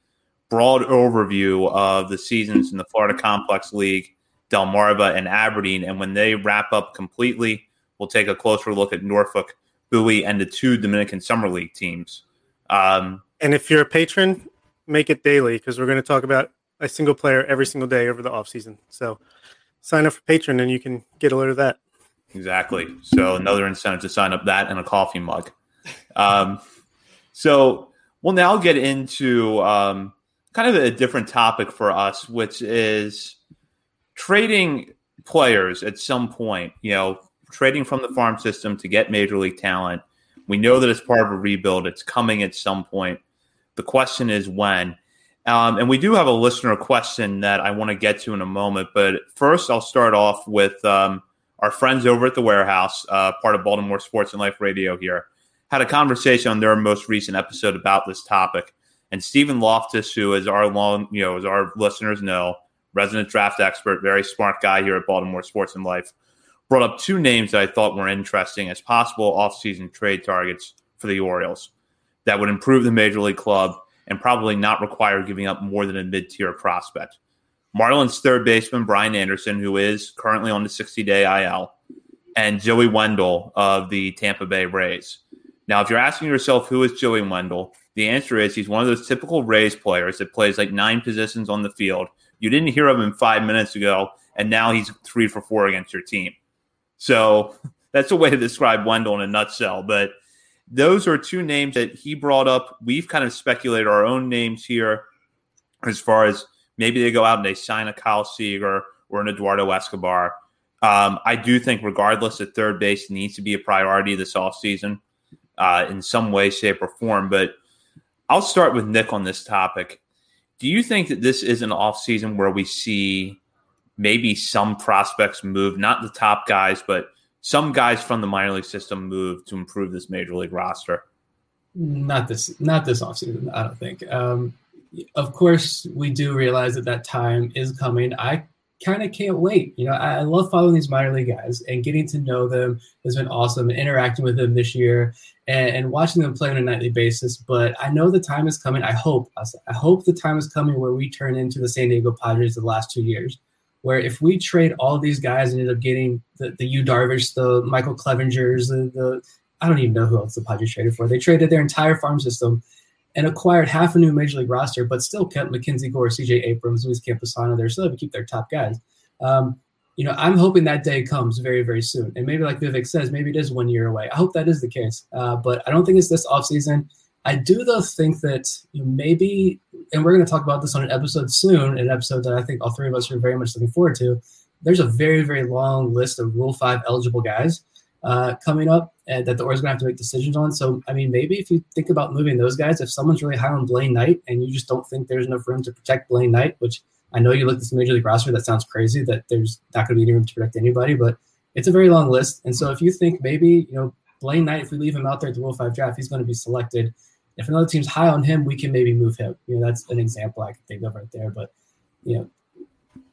broad overview of the seasons in the Florida Complex League, Delmarva, and Aberdeen. And when they wrap up completely, we'll take a closer look at Norfolk, Bowie, and the two Dominican Summer League teams. Um, and if you're a patron, make it daily because we're going to talk about a single player every single day over the off season. So sign up for Patreon and you can get a load of that. Exactly. So another incentive to sign up that and a coffee mug. Um, so we'll now get into um, kind of a different topic for us, which is trading players at some point. You know, trading from the farm system to get major league talent. We know that it's part of a rebuild. It's coming at some point. The question is when. Um, and we do have a listener question that I want to get to in a moment. But first, I'll start off with um, our friends over at the warehouse, uh, part of Baltimore Sports and Life Radio here had a conversation on their most recent episode about this topic. And Stephen Loftus, who is our long, you know, as our listeners know, resident draft expert, very smart guy here at Baltimore Sports and Life, brought up two names that I thought were interesting as possible offseason trade targets for the Orioles that would improve the major league club and probably not require giving up more than a mid tier prospect. Marlins third baseman Brian Anderson, who is currently on the 60 day IL, and Joey Wendle of the Tampa Bay Rays. Now, if you're asking yourself who is Joey Wendle, the answer is he's one of those typical Rays players that plays like nine positions on the field. You didn't hear of him five minutes ago, and now he's three for four against your team. So <laughs> that's a way to describe Wendle in a nutshell. But those are two names that he brought up. We've kind of speculated our own names here as far as maybe they go out and they sign a Kyle Seager or an Eduardo Escobar. Um, I do think, regardless, that third base needs to be a priority this offseason uh, in some way, shape, or form. But I'll start with Nick on this topic. Do you think that this is an offseason where we see maybe some prospects move, not the top guys, but some guys from the minor league system move to improve this major league roster? Not this, not this offseason. I don't think. Um, of course, we do realize that that time is coming. I kind of can't wait. You know, I, I, love following these minor league guys and getting to know them has been awesome. Interacting with them this year and, and, watching them play on a nightly basis. But I know the time is coming. I hope. I hope the time is coming where we turn into the San Diego Padres the last two years, where if we trade all these guys and end up getting the, the Yu Darvish, the Michael Clevingers, the, the I don't even know who else the Padres traded for. They traded their entire farm system and acquired half a new major league roster, but still kept Mackenzie Gore, CJ Abrams, Luis Campusano there, so they keep their top guys. Um, you know, I'm hoping that day comes very, very soon. And maybe, like Vivek says, maybe it is one year away. I hope that is the case. Uh, but I don't think it's this offseason. I do, though, think that you know, maybe, and we're going to talk about this on an episode soon, an episode that I think all three of us are very much looking forward to. There's a very, very long list of Rule 5 eligible guys uh, coming up and that the Orioles going to have to make decisions on. So, I mean, maybe if you think about moving those guys, if someone's really high on Blaine Knight and you just don't think there's enough room to protect Blaine Knight, which I know you look at this major league roster, that sounds crazy that there's not going to be any room to protect anybody, but it's a very long list. And so if you think maybe, you know, Blaine Knight, if we leave him out there at the Rule 5 draft, he's going to be selected. If another team's high on him, we can maybe move him. You know, that's an example I can think of right there. But, you know,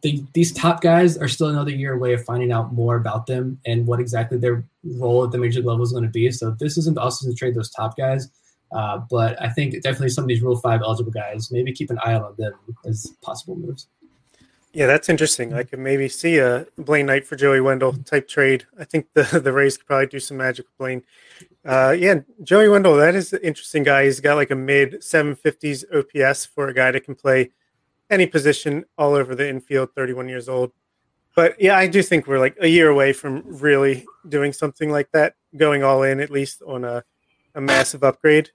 the, these top guys are still another year away of finding out more about them and what exactly their role at the major level is going to be. So this isn't offseason to trade those top guys, uh, but I think definitely some of these Rule Five eligible guys, maybe keep an eye on them as possible moves. Yeah, that's interesting. I could maybe see a Blaine Knight for Joey Wendle type trade. I think the the Rays could probably do some magic with Blaine. Uh, yeah, Joey Wendle, that is an interesting guy. He's got like a mid 750s OPS for a guy that can play any position all over the infield, 31 years old. But yeah, I do think we're like a year away from really doing something like that, going all in at least on a, a massive upgrade.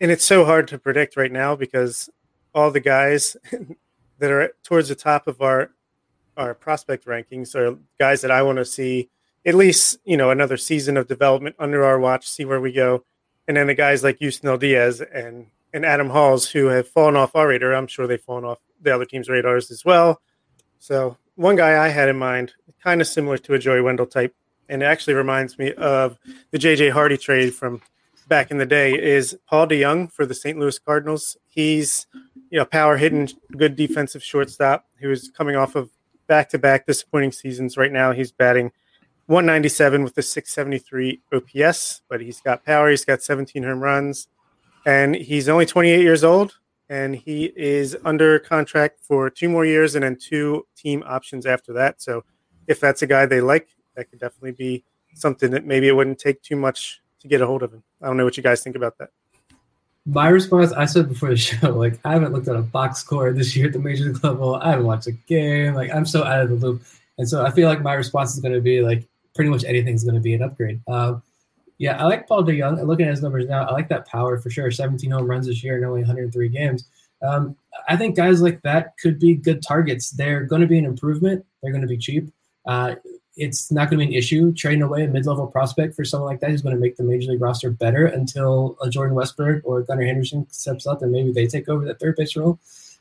And it's so hard to predict right now because all the guys <laughs> that are towards the top of our our prospect rankings are guys that I want to see at least, you know, another season of development under our watch, see where we go. And then the guys like Yusniel Diaz and and Adam Halls who have fallen off our radar. I'm sure they've fallen off the other team's radars as well. So one guy I had in mind, kind of similar to a Joey Wendle type, and it actually reminds me of the JJ Hardy trade from back in the day, is Paul DeJong for the St. Louis Cardinals. He's you know power hitting, good defensive shortstop He was coming off of back to back disappointing seasons. Right now, he's batting 197 with a 673 OPS, but he's got power. He's got 17 home runs, and he's only 28 years old and he is under contract for two more years and then two team options after that. So if that's a guy they like, that could definitely be something that maybe it wouldn't take too much to get a hold of him. I don't know what you guys think about that. My response, I said before the show, <laughs> like I haven't looked at a box score this year at the major league level. I haven't watched a game. Like I'm so out of the loop, and so I feel like my response is going to be like pretty much anything's going to be an upgrade. Uh, yeah, I like Paul DeJong. Looking at his numbers now, I like that power for sure. 17 home runs this year in only 103 games. Um, I think guys like that could be good targets. They're going to be an improvement. They're going to be cheap. Uh, it's not going to be an issue trading away a mid-level prospect for someone like that who's going to make the major league roster better until a Jordan Westburg or Gunnar Henderson steps up and maybe they take over that third base role.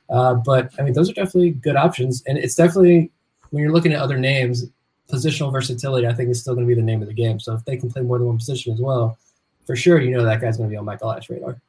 Uh, but I mean, those are definitely good options, and it's definitely when you're looking at other names, positional versatility, I think, is still going to be the name of the game. So if they can play more than one position as well, for sure, you know that guy's going to be on Michael Ash radar.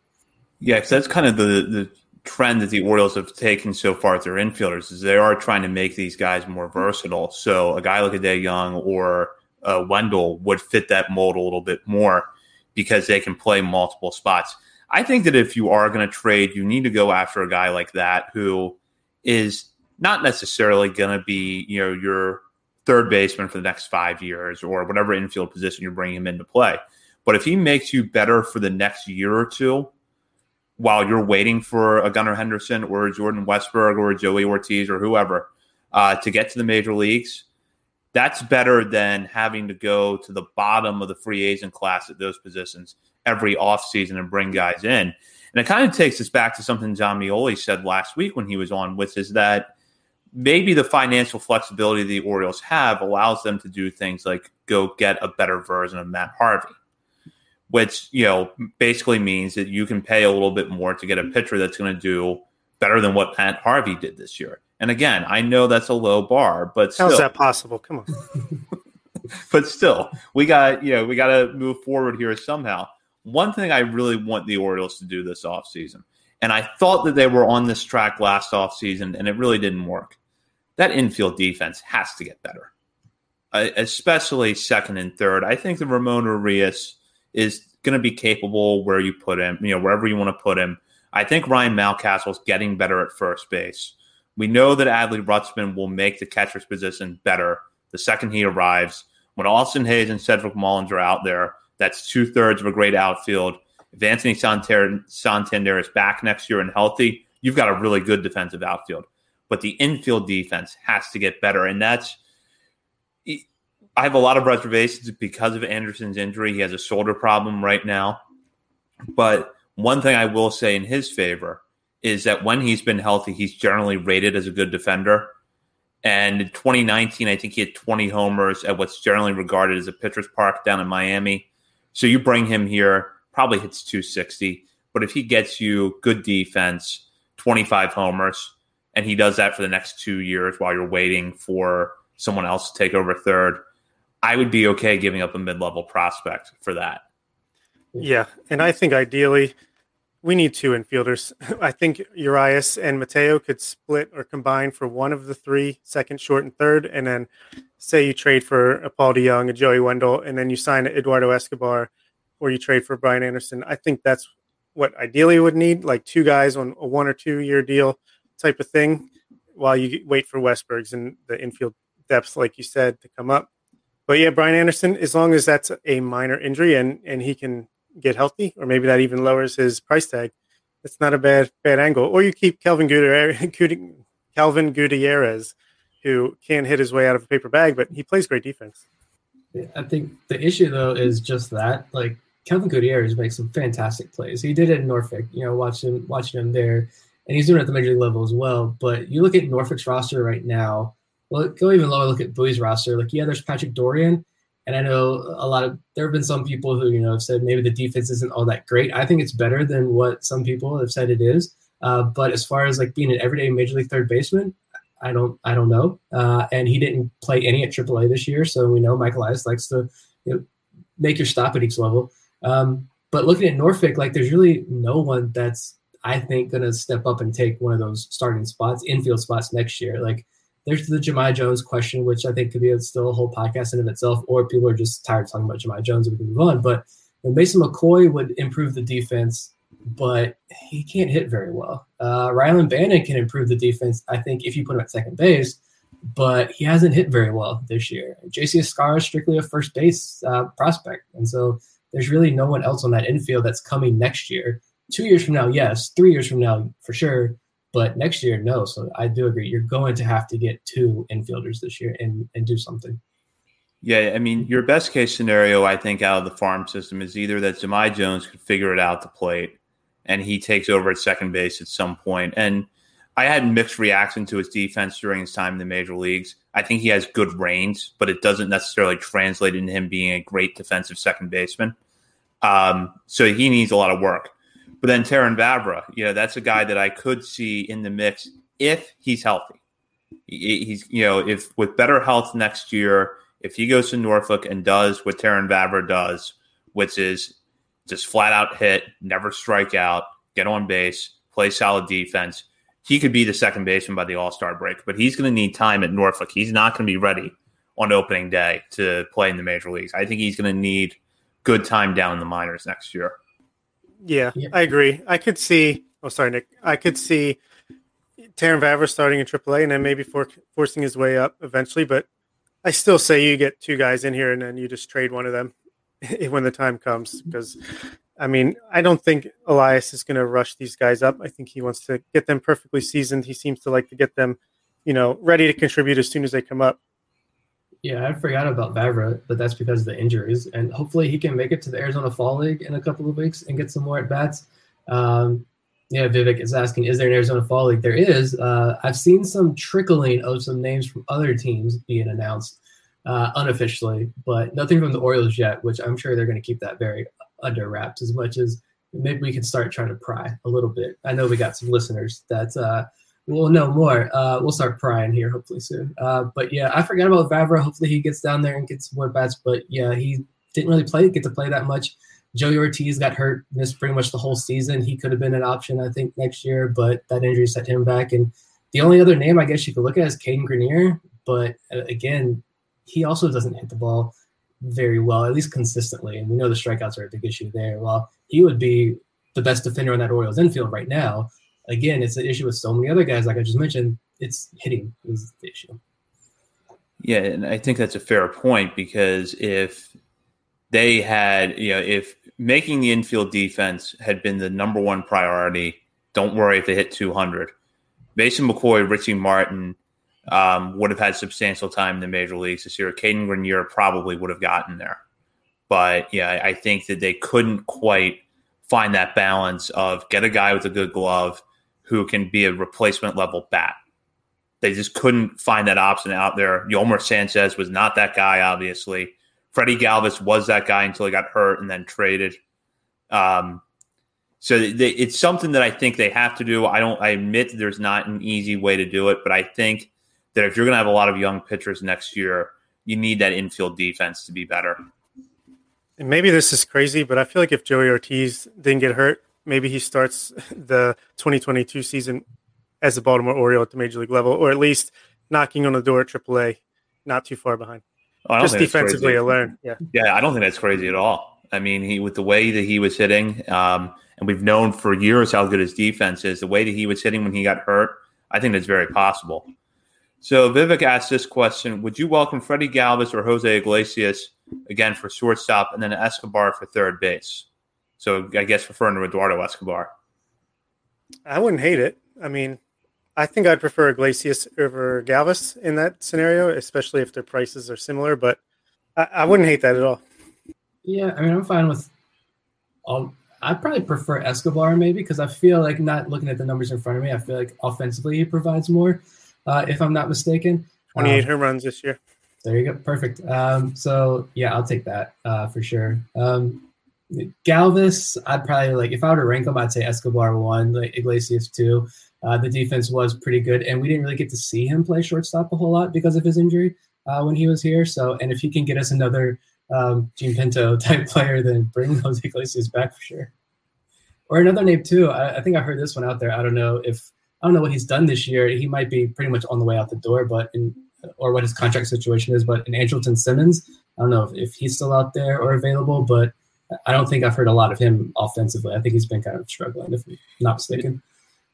Yeah, because that's kind of the the trend that the Orioles have taken so far with their infielders is they are trying to make these guys more versatile. So a guy like a DeJong or uh, Wendle would fit that mold a little bit more because they can play multiple spots. I think that if you are going to trade, you need to go after a guy like that who is not necessarily going to be, you know, your third baseman for the next five years or whatever infield position you're bringing him into play. But if he makes you better for the next year or two, while you're waiting for a Gunnar Henderson or Jordan Westburg or Joey Ortiz or whoever uh, to get to the major leagues, that's better than having to go to the bottom of the free agent class at those positions every offseason and bring guys in. And it kind of takes us back to something Jon Meoli said last week when he was on, which is that maybe the financial flexibility the Orioles have allows them to do things like go get a better version of Matt Harvey which you know basically means that you can pay a little bit more to get a pitcher that's going to do better than what Matt Harvey did this year. And again, I know that's a low bar, but how's that possible? Come on. <laughs> but still, we got you know we got to move forward here somehow. One thing I really want the Orioles to do this offseason, and I thought that they were on this track last offseason, and it really didn't work. That infield defense has to get better, uh, especially second and third. I think the Ramon Urias is going to be capable where you put him, you know, wherever you want to put him. I think Ryan Mountcastle is getting better at first base. We know that Adley Rutschman will make the catcher's position better the second he arrives. When Austin Hays and Cedric Mullins are out there, that's two thirds of a great outfield. If Anthony Santander, Santander is back next year and healthy, you've got a really good defensive outfield. But the infield defense has to get better. And that's I have a lot of reservations because of Anderson's injury. He has a shoulder problem right now. But one thing I will say in his favor is that when he's been healthy, he's generally rated as a good defender. And in 2019, I think he had 20 homers at what's generally regarded as a pitcher's park down in Miami. So you bring him here, probably hits 260. But if he gets you good defense, 25 homers, and he does that for the next two years while you're waiting for someone else to take over third, I would be okay giving up a mid level prospect for that. Yeah. And I think ideally we need two infielders. <laughs> I think Urias and Mateo could split or combine for one of the three, second, short, and third. And then say you trade for a Paul DeJong, a Joey Wendle, and then you sign Eduardo Escobar or you trade for Brian Anderson. I think that's what ideally would need, like two guys on a one or two year deal type of thing while you wait for Westburg's and the infield depth, like you said, to come up. But yeah, Brian Anderson, as long as that's a minor injury and and he can get healthy, or maybe that even lowers his price tag, it's not a bad bad angle. Or you keep Kelvin Gutierrez, <laughs> Kelvin Gutierrez, who can't hit his way out of a paper bag, but he plays great defense. I think the issue though is just that like Kelvin Gutierrez makes some fantastic plays. He did it in Norfolk, you know, watching watching him there, and he's doing it at the major league level as well. But you look at Norfolk's roster right now well, go even lower. Look at Bowie's roster. Like, yeah, there's Patrick Dorrian, and I know a lot of there have been some people who you know have said maybe the defense isn't all that great. I think it's better than what some people have said it is. Uh, but as far as like being an everyday major league third baseman, I don't I don't know. Uh, and he didn't play any at AAA this year, so we know Michael Elias likes to you know, make your stop at each level. Um, but looking at Norfolk, like there's really no one that's I think going to step up and take one of those starting spots, infield spots next year. Like there's the Jahmai Jones question, which I think could be a, still a whole podcast in of itself, or people are just tired of talking about Jahmai Jones and we can move on. But Mason McCoy would improve the defense, but he can't hit very well. Uh, Rylan Bannon can improve the defense, I think, if you put him at second base, but he hasn't hit very well this year. JC Escobar is strictly a first base uh, prospect. And so there's really no one else on that infield that's coming next year. Two years from now, yes. Three years from now, for sure. But next year, no. So I do agree. You're going to have to get two infielders this year and, and do something. Yeah, I mean, your best case scenario, I think, out of the farm system is either that Jahmai Jones could figure it out to plate and he takes over at second base at some point. And I had mixed reaction to his defense during his time in the major leagues. I think he has good range, but it doesn't necessarily translate into him being a great defensive second baseman. Um, so he needs a lot of work. But then Terrin Vavra, you know, that's a guy that I could see in the mix if he's healthy. He's, you know, if with better health next year, if he goes to Norfolk and does what Terrin Vavra does, which is just flat out hit, never strike out, get on base, play solid defense. He could be the second baseman by the All Star break, but he's going to need time at Norfolk. He's not going to be ready on opening day to play in the major leagues. I think he's going to need good time down in the minors next year. Yeah, yeah, I agree. I could see. Oh, sorry, Nick. I could see Terrin Vavra starting in AAA and then maybe for, forcing his way up eventually. But I still say you get two guys in here and then you just trade one of them <laughs> when the time comes. Because, I mean, I don't think Elias is going to rush these guys up. I think he wants to get them perfectly seasoned. He seems to like to get them, you know, ready to contribute as soon as they come up. Yeah, I forgot about Vavra, but that's because of the injuries. And hopefully he can make it to the Arizona Fall League in a couple of weeks and get some more at bats. Um, yeah, Vivek is asking, is there an Arizona Fall League? There is. Uh, I've seen some trickling of some names from other teams being announced uh, unofficially, but nothing from the Orioles yet, which I'm sure they're going to keep that very under wraps as much as maybe we can start trying to pry a little bit. I know we got some listeners that uh, we'll know more. Uh, we'll start prying here hopefully soon. Uh, but yeah, I forgot about Vavra. Hopefully he gets down there and gets more bats. But yeah, he didn't really play get to play that much. Joey Ortiz got hurt, missed pretty much the whole season. He could have been an option, I think, next year, but that injury set him back. And the only other name I guess you could look at is Cadyn Grenier, but uh, again, he also doesn't hit the ball very well, at least consistently. And we know the strikeouts are a big issue there. Well, he would be the best defender on that Orioles infield right now again, it's an issue with so many other guys, like I just mentioned. It's hitting is the issue. Yeah, and I think that's a fair point because if they had, you know, if making the infield defense had been the number one priority, don't worry if they hit 200. Mason McCoy, Richie Martin um, would have had substantial time in the major leagues this year. Cadyn Grenier probably would have gotten there. But yeah, I think that they couldn't quite find that balance of get a guy with a good glove who can be a replacement level bat. They just couldn't find that option out there. Yolmer Sanchez was not that guy, obviously. Freddie Galvis was that guy until he got hurt and then traded. Um, so they, it's something that I think they have to do. I don't. I admit there's not an easy way to do it, but I think that if you're going to have a lot of young pitchers next year, you need that infield defense to be better. And maybe this is crazy, but I feel like if Joey Ortiz didn't get hurt, maybe he starts <laughs> the 2022 season as a Baltimore Oriole at the major league level, or at least knocking on the door at AAA, not too far behind. Oh, Just defensively alone. Yeah. Yeah, I don't think that's crazy at all. I mean, he with the way that he was hitting, um, and we've known for years how good his defense is. The way that he was hitting when he got hurt, I think that's very possible. So Vivek asked this question: Would you welcome Freddie Galvis or Jose Iglesias again for shortstop, and then Escobar for third base? So I guess referring to Eduardo Escobar. I wouldn't hate it. I mean, I think I'd prefer Iglesias over Galvis in that scenario, especially if their prices are similar. But I, I wouldn't hate that at all. Yeah, I mean, I'm fine with all. I'd probably prefer Escobar maybe because I feel like not looking at the numbers in front of me, I feel like offensively he provides more. Uh, if I'm not mistaken, 28 um, home runs this year. There you go, perfect. Um, so yeah, I'll take that uh, for sure. Um, Galvis, I'd probably like if I were to rank them, I'd say Escobar one, like Iglesias two. Uh, the defense was pretty good, and we didn't really get to see him play shortstop a whole lot because of his injury uh, when he was here. So, and if he can get us another um, Jean Pinto <laughs> type player, then bring those Iglesias back for sure. Or another name too. I, I, think I heard this one out there. I don't know if I don't know what he's done this year. He might be pretty much on the way out the door, but in or what his contract situation is. But in Andrelton Simmons, I don't know if, if he's still out there or available, but I don't think I've heard a lot of him offensively. I think he's been kind of struggling, if I'm not mistaken.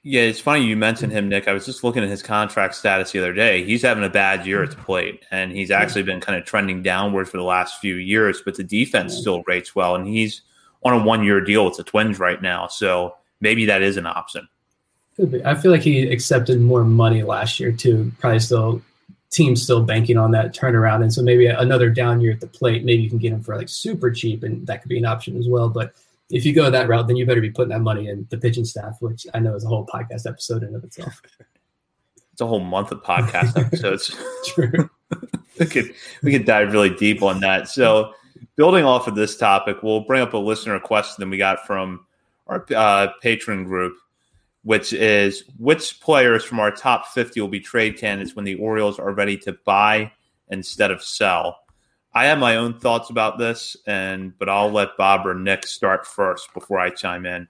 Yeah, it's funny you mentioned him, Nick. I was just looking at his contract status the other day. He's having a bad year at the plate, and he's actually been kind of trending downward for the last few years. But the defense still rates well, and he's on a one-year deal with the Twins right now. So maybe that is an option. Could be. I feel like he accepted more money last year too. Probably still team's still banking on that turnaround. And so maybe another down year at the plate, maybe you can get him for like super cheap, and that could be an option as well. But if you go that route, then you better be putting that money in the pitching staff, which I know is a whole podcast episode in of itself. <laughs> It's a whole month of podcast episodes. True. <laughs> <laughs> we could we could dive really deep on that. So, building off of this topic, we'll bring up a listener question that we got from our uh, Patreon group which is which players from our top 50 will be trade candidates when the Orioles are ready to buy instead of sell. I have my own thoughts about this, and but I'll let Bob or Nick start first before I chime in.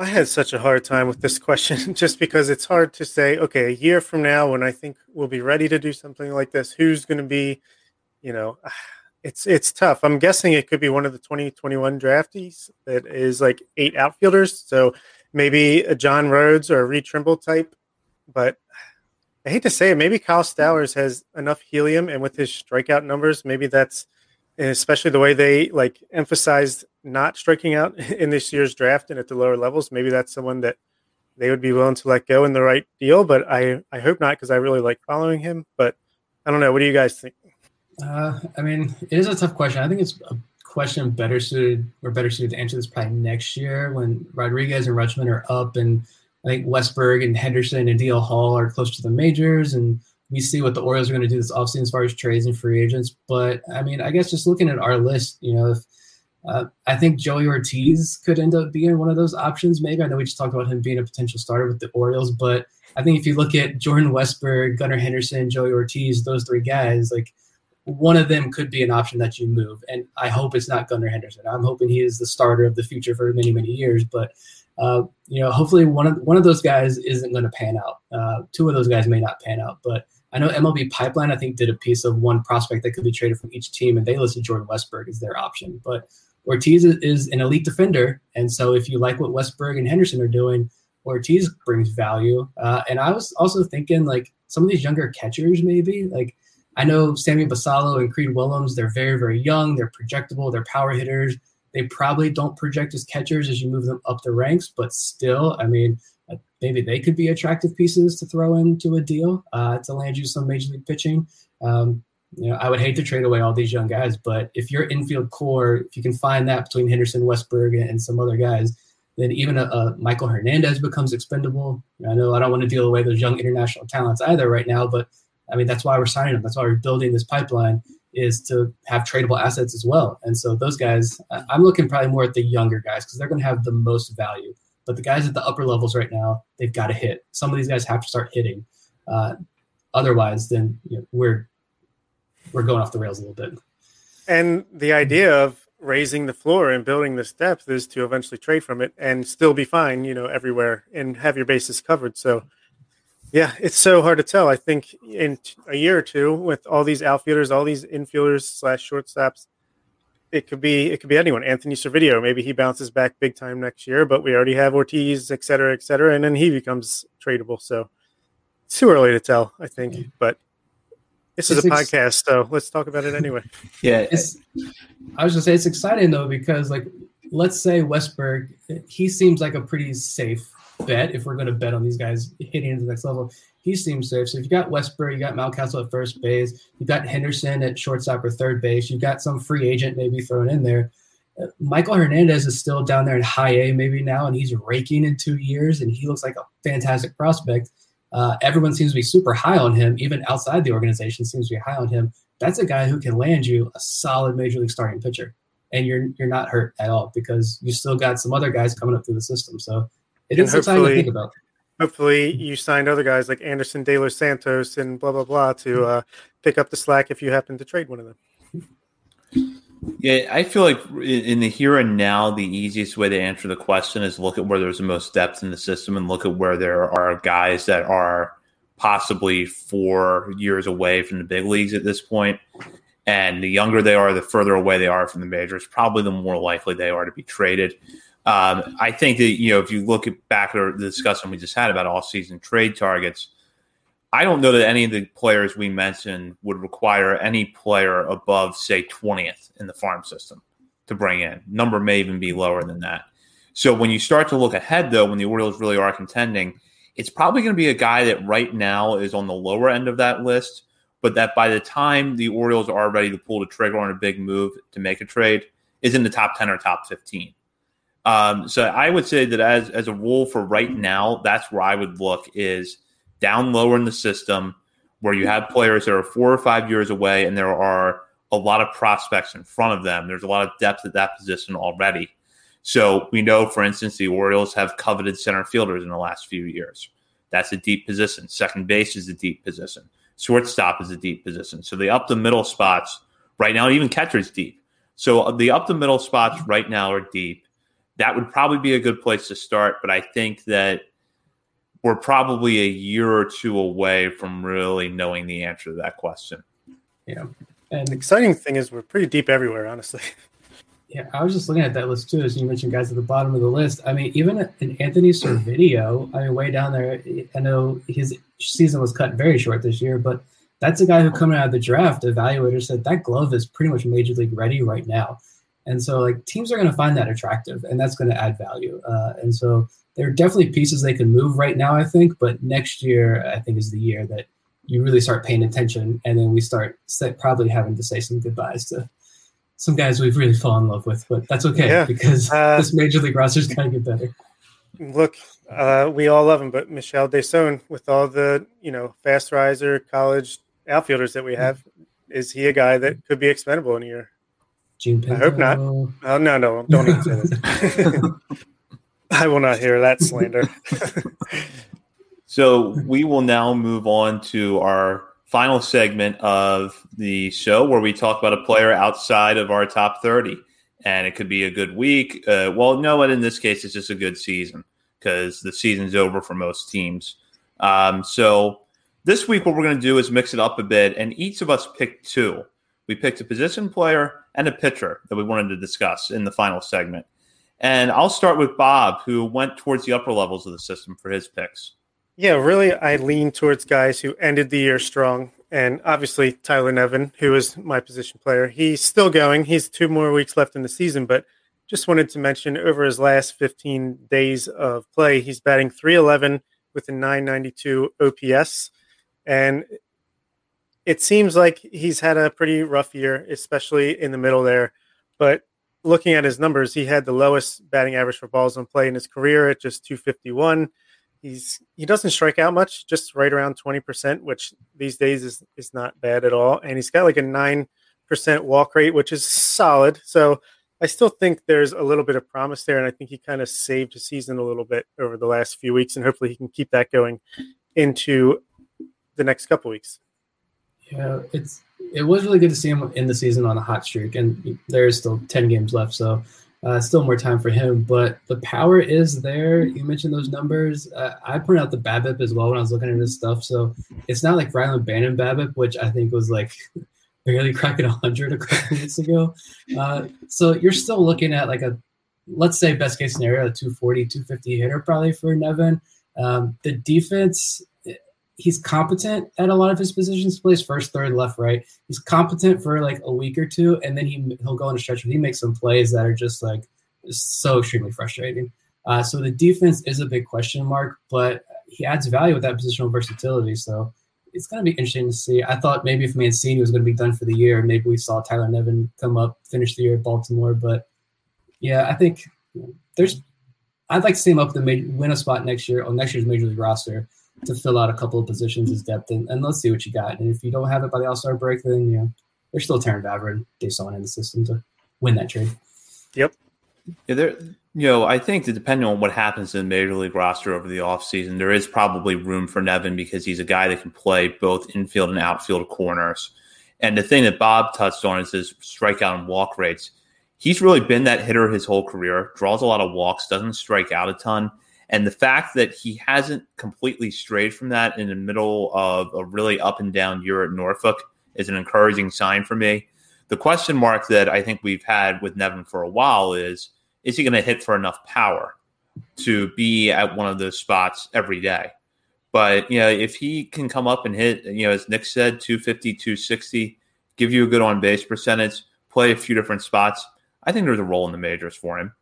I had such a hard time with this question <laughs> just because it's hard to say, okay, a year from now when I think we'll be ready to do something like this, who's going to be, you know, <sighs> it's it's tough. I'm guessing it could be one of the 2021 draftees that is like eight outfielders, so maybe a John Rhodes or a Reed Trimble type, but I hate to say it, maybe Kyle Stowers has enough helium and with his strikeout numbers, maybe that's especially the way they like emphasized not striking out <laughs> in this year's draft and at the lower levels. Maybe that's someone that they would be willing to let go in the right deal. But I, I hope not because I really like following him. But I don't know. What do you guys think? Uh, I mean, it is a tough question. I think it's a question better suited or better suited to answer this probably next year when Rodriguez and Rutschman are up, and I think Westburg and Henderson and DL Hall are close to the majors, and we see what the Orioles are going to do this offseason as far as trades and free agents. But I mean, I guess just looking at our list, you know, if, uh, I think Joey Ortiz could end up being one of those options. Maybe I know we just talked about him being a potential starter with the Orioles, but I think if you look at Jordan Westburg, Gunnar Henderson, Joey Ortiz, those three guys, like one of them could be an option that you move. And I hope it's not Gunnar Henderson. I'm hoping he is the starter of the future for many, many years. But uh, you know, hopefully one of one of those guys isn't going to pan out. Uh, two of those guys may not pan out, but I know MLB Pipeline, I think, did a piece of one prospect that could be traded from each team, and they listed Jordan Westburg as their option. But Ortiz is an elite defender, and so if you like what Westburg and Henderson are doing, Ortiz brings value. Uh, and I was also thinking like some of these younger catchers, maybe like I know Sammy Basallo and Creed Willems, they're very very young, they're projectable, they're power hitters. They probably don't project as catchers as you move them up the ranks, but still, I mean, maybe they could be attractive pieces to throw into a deal uh, to land you some major league pitching. Um, you know, I would hate to trade away all these young guys, but if your infield core, if you can find that between Henderson, Westburg, and some other guys, then even a, a Maikol Hernandez becomes expendable. I know I don't want to deal away those young international talents either right now, but I mean that's why we're signing them. That's why we're building this pipeline is to have tradable assets as well. And so those guys, I'm looking probably more at the younger guys because they're going to have the most value. But the guys at the upper levels right now, they've got to hit. Some of these guys have to start hitting. Uh, otherwise, then you know, we're we're going off the rails a little bit. And the idea of raising the floor and building this depth is to eventually trade from it and still be fine, you know, everywhere and have your bases covered. So, yeah, it's so hard to tell. I think in a year or two, with all these outfielders, all these infielders slash shortstops, it could be it could be anyone. Anthony Servideo, maybe he bounces back big time next year, but we already have Ortiz, et cetera, et cetera, and then he becomes tradable. So it's too early to tell, I think. But this is a podcast, so let's talk about it anyway. <laughs> yeah, it's, I was gonna say it's exciting though because like let's say Westburg, he seems like a pretty safe bet if we're going to bet on these guys hitting into the next level he seems safe. So if you got Westburg, you got Mountcastle at first base, you got Henderson at shortstop or third base, you've got some free agent maybe thrown in there. Uh, Maikol Hernandez is still down there in high A maybe now, and he's raking in two years, and he looks like a fantastic prospect. Uh, everyone seems to be super high on him, even outside the organization seems to be high on him. That's a guy who can land you a solid major league starting pitcher, and you're you're not hurt at all because you still got some other guys coming up through the system. So it is exciting to think about hopefully you signed other guys like Anderson De Los Santos and blah blah blah to uh, pick up the slack if you happen to trade one of them. Yeah, I feel like in the here and now, the easiest way to answer the question is look at where there's the most depth in the system and look at where there are guys that are possibly four years away from the big leagues at this point. And the younger they are, the further away they are from the majors, probably the more likely they are to be traded. Um, I think that you know if you look at back at the discussion we just had about all season trade targets, I don't know that any of the players we mentioned would require any player above say twentieth in the farm system to bring in. Number may even be lower than that. So when you start to look ahead, though, when the Orioles really are contending, it's probably going to be a guy that right now is on the lower end of that list, but that by the time the Orioles are ready to pull the trigger on a big move to make a trade, is in the top ten or top fifteen. Um, so I would say that as as a rule for right now, that's where I would look is down lower in the system where you have players that are four or five years away and there are a lot of prospects in front of them. There's a lot of depth at that position already. So we know, for instance, the Orioles have coveted center fielders in the last few years. That's a deep position. Second base is a deep position. Shortstop is a deep position. So the up the middle spots right now, even catcher's deep. So the up the middle spots right now are deep that would probably be a good place to start. But I think that we're probably a year or two away from really knowing the answer to that question. Yeah. And the exciting thing is we're pretty deep everywhere, honestly. <laughs> Yeah, I was just looking at that list too, as you mentioned, guys at the bottom of the list. I mean, even in Anthony Servideo, I mean, way down there. I know his season was cut very short this year, but that's a guy who coming out of the draft, evaluator said that glove is pretty much major league ready right now. And so, like, teams are going to find that attractive, and that's going to add value. Uh, and so, there are definitely pieces they can move right now, I think. But next year, I think, is the year that you really start paying attention, and then we start probably having to say some goodbyes to some guys we've really fallen in love with. But that's okay yeah. because uh, <laughs> this major league roster is going to get better. Look, uh, we all love him, but Mishael Deson, with all the you know fast riser college outfielders that we have, is he a guy that could be expendable in a year? Jean Pinto. I hope not. Oh no, no, don't <laughs> even say that. <laughs> I will not hear that slander. <laughs> so we will now move on to our final segment of the show where we talk about a player outside of our top 30. And it could be a good week. Uh, well, no, but in this case, it's just a good season because the season's over for most teams. Um, so this week, what we're going to do is mix it up a bit, and each of us pick two. We picked a position player and a pitcher that we wanted to discuss in the final segment. And I'll start with Bob, who went towards the upper levels of the system for his picks. Yeah, really, I lean towards guys who ended the year strong. And obviously, Tyler Nevin, who is my position player, he's still going. He's two more weeks left in the season, but just wanted to mention over his last 15 days of play, he's batting 311 with a 992 OPS. And it seems like he's had a pretty rough year, especially in the middle there. But looking at his numbers, he had the lowest batting average for balls on play in his career at just 251. He's he doesn't strike out much, just right around 20%, which these days is is not bad at all. And he's got like a 9% walk rate, which is solid. So I still think there's a little bit of promise there, and I think he kind of saved his season a little bit over the last few weeks, and hopefully he can keep that going into the next couple weeks. Yeah, it's it was really good to see him in the season on a hot streak, and there is still ten games left, so uh, still more time for him. But the power is there. You mentioned those numbers. Uh, I pointed out the BABIP as well when I was looking at this stuff. So it's not like Rylan Bannon BABIP, which I think was like <laughs> barely cracking 100 a couple minutes ago. Uh, so you're still looking at like a, let's say best case scenario, a 240, 250 hitter probably for Nevin. Um, the defense he's competent at a lot of his positions. Plays first, third, left, right. He's competent for like a week or two, and then he he'll go on a stretch he makes some plays that are just like so extremely frustrating. Uh, so the defense is a big question mark, but he adds value with that positional versatility. So it's going to be interesting to see. I thought maybe if Mancini was going to be done for the year, maybe we saw Tyler Nevin come up, finish the year at Baltimore. But yeah, I think there's. I'd like to see him up the win a spot next year on next year's major league roster to fill out a couple of positions as depth, and, and let's see what you got. And if you don't have it by the All Star break, then you know there's still Terrin Vavra and Deson in the system to win that trade. Yep. Yeah, there. You know, I think that depending on what happens in the major league roster over the offseason, there is probably room for Nevin because he's a guy that can play both infield and outfield corners. And the thing that Bob touched on is his strikeout and walk rates. He's really been that hitter his whole career, draws a lot of walks, doesn't strike out a ton. And the fact that he hasn't completely strayed from that in the middle of a really up and down year at Norfolk is an encouraging sign for me. The question mark that I think we've had with Nevin for a while is is he going to hit for enough power to be at one of those spots every day? But, you know, if he can come up and hit, you know, as Nick said, 250, 260, give you a good on base percentage, play a few different spots, I think there's a role in the majors for him.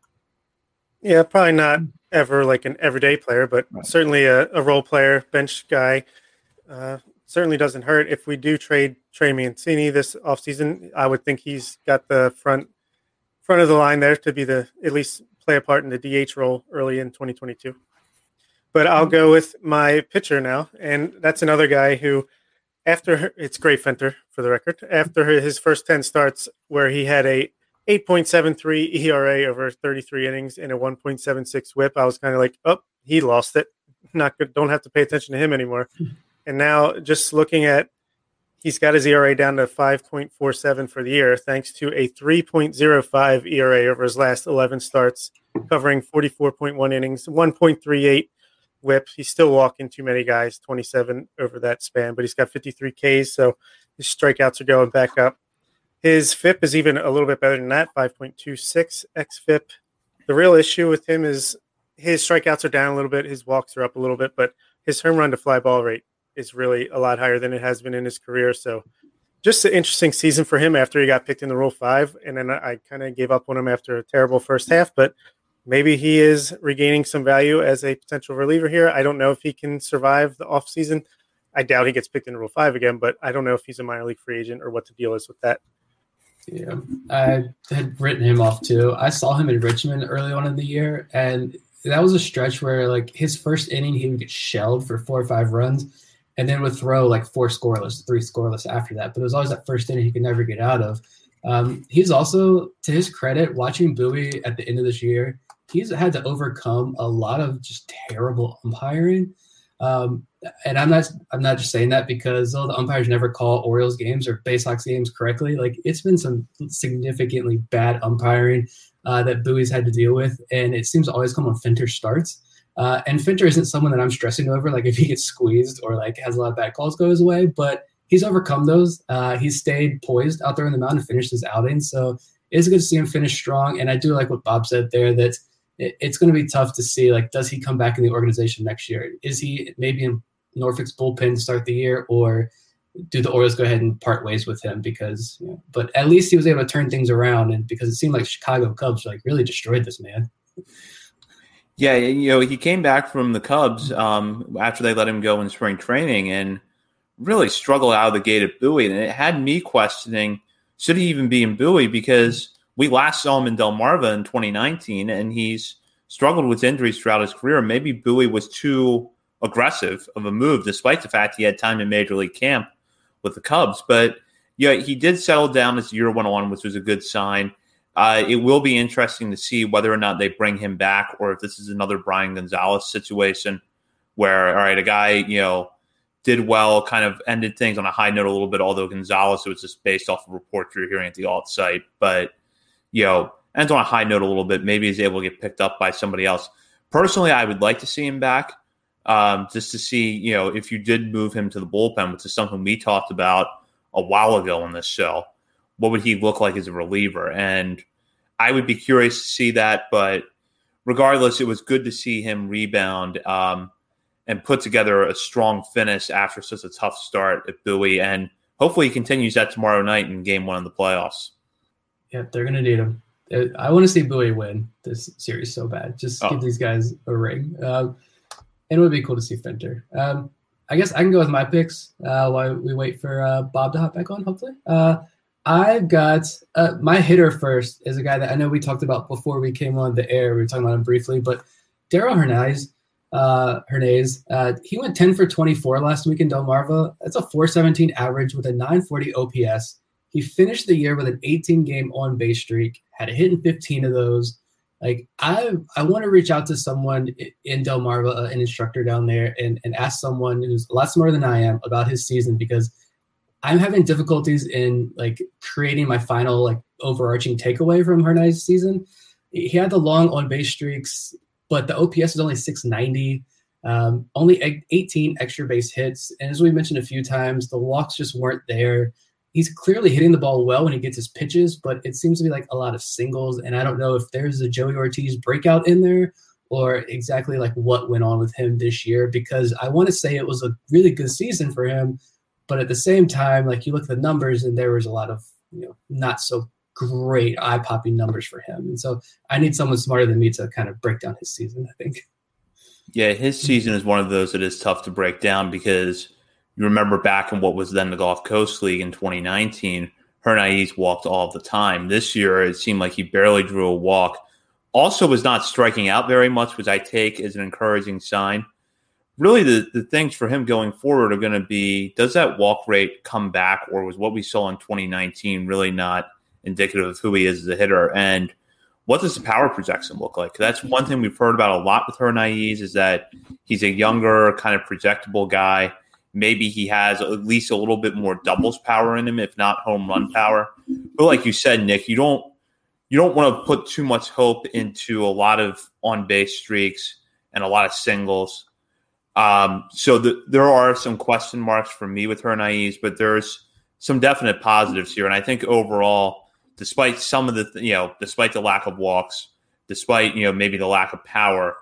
Yeah, probably not ever like an everyday player, but right. certainly a, a, role player, bench guy. Uh, certainly doesn't hurt. If we do trade Trey Mancini this offseason, I would think he's got the front front of the line there to be the at least play a part in the DH role early in 2022. But I'll go with my pitcher now, and that's another guy who, after it's Gray Fenter for the record, after his first 10 starts where he had a 8.73 ERA over 33 innings and a 1.76 whip. I was kind of like, oh, he lost it. Not good. Don't have to pay attention to him anymore. <laughs> and now just looking at, he's got his ERA down to 5.47 for the year, thanks to a 3.05 ERA over his last 11 starts covering 44.1 innings, 1.38 whip. He's still walking too many guys, 27 over that span, but he's got 53 Ks, so his strikeouts are going back up. His FIP is even a little bit better than that, 5.26 xFIP. The real issue with him is his strikeouts are down a little bit, his walks are up a little bit, but his home run to fly ball rate is really a lot higher than it has been in his career. So just an interesting season for him after he got picked in the Rule Five, and then I, kind of gave up on him after a terrible first half. But maybe he is regaining some value as a potential reliever here. I don't know if he can survive the offseason. I doubt he gets picked in the Rule Five again, but I don't know if he's a minor league free agent or what the deal is with that. Yeah, I had written him off too. I saw him in Richmond early on in the year, and that was a stretch where like his first inning he would get shelled for four or five runs and then would throw like four scoreless, three scoreless after that. But it was always that first inning he could never get out of. Um, he's also, to his credit, watching Bowie at the end of this year, he's had to overcome a lot of just terrible umpiring. Um, and I'm not, I'm not just saying that because oh, the umpires never call Orioles games or Bay Sox games correctly. Like it's been some significantly bad umpiring uh, that Bowie's had to deal with, and it seems to always come when Fenter starts. Uh, and Fenter isn't someone that I'm stressing over. Like <laughs> if he gets squeezed or like has a lot of bad calls go his way, but he's overcome those. Uh, he's stayed poised out there in the mound and finished his outing. So it's good to see him finish strong. And I do like what Bob said there that it's going to be tough to see like does he come back in the organization next year? Is he maybe in Norfolk's bullpen start the year or do the Orioles go ahead and part ways with him because you know, but at least he was able to turn things around and because it seemed like Chicago Cubs like really destroyed this man. Yeah, you know, he came back from the Cubs um, after they let him go in spring training and really struggled out of the gate at Bowie. And it had me questioning should he even be in Bowie because we last saw him in Delmarva in 2019 and he's struggled with injuries throughout his career. Maybe Bowie was too aggressive of a move, despite the fact he had time in major league camp with the Cubs. But yeah, he did settle down as year went on, which was a good sign. Uh, it will be interesting to see whether or not they bring him back or if this is another Brian Gonzalez situation where, all right, a guy, you know, did well, kind of ended things on a high note a little bit, although Gonzalez it was just based off of reports you're hearing at the alt site. But, you know, ends on a high note a little bit. Maybe he's able to get picked up by somebody else. Personally, I would like to see him back um, just to see, you know, if you did move him to the bullpen, which is something we talked about a while ago on this show what would he look like as a reliever? And I would be curious to see that. But regardless, it was good to see him rebound um, and put together a strong finish after such a tough start at Bowie. And hopefully he continues that tomorrow night in game one of the playoffs. Yeah, they're going to need him. Uh, I want to see Bowie win this series so bad. Just oh. give these guys a ring. Uh, and it would be cool to see Fenter. Um, I guess I can go with my picks uh, while we wait for uh, Bob to hop back on, hopefully. Uh, I've got uh, my hitter first is a guy that I know we talked about before we came on the air. We were talking about him briefly, but Darell Hernandez. uh, Hernaiz, uh, he went 10 for 24 last week in Delmarva. That's a 417 average with a 940 OPS. He finished the year with an 18 game on base streak, had a hit in 15 of those. Like I, I want to reach out to someone in Delmarva, uh, an instructor down there, and, and ask someone who's a lot smarter than I am about his season because – I'm having difficulties in like creating my final like overarching takeaway from Hernaiz season. He had the long on base streaks, but the OPS is only 690. Um, only 18 extra base hits, and as we mentioned a few times, the walks just weren't there. He's clearly hitting the ball well when he gets his pitches, but it seems to be like a lot of singles. And I don't know if there's a Joey Ortiz breakout in there or exactly like what went on with him this year because I want to say it was a really good season for him, but at the same time, like you look at the numbers, and there was a lot of you know not so great eye popping numbers for him. And so I need someone smarter than me to kind of break down his season. I think. Yeah, his season is one of those that is tough to break down because you remember back in what was then the Gulf Coast League in 2019, Hernaiz walked all the time. This year, it seemed like he barely drew a walk. Also, was not striking out very much, which I take as an encouraging sign really the, the things for him going forward are going to be does that walk rate come back or was what we saw in 2019 really not indicative of who he is as a hitter and what does the power projection look like that's one thing we've heard about a lot with Hernaiz is that he's a younger kind of projectable guy maybe he has at least a little bit more doubles power in him if not home run power but like you said nick you don't you don't want to put too much hope into a lot of on base streaks and a lot of singles. Um, so the, there are some question marks for me with Hernaiz, but there's some definite positives here. And I think overall, despite some of the, you know, despite the lack of walks, despite, you know, maybe the lack of power,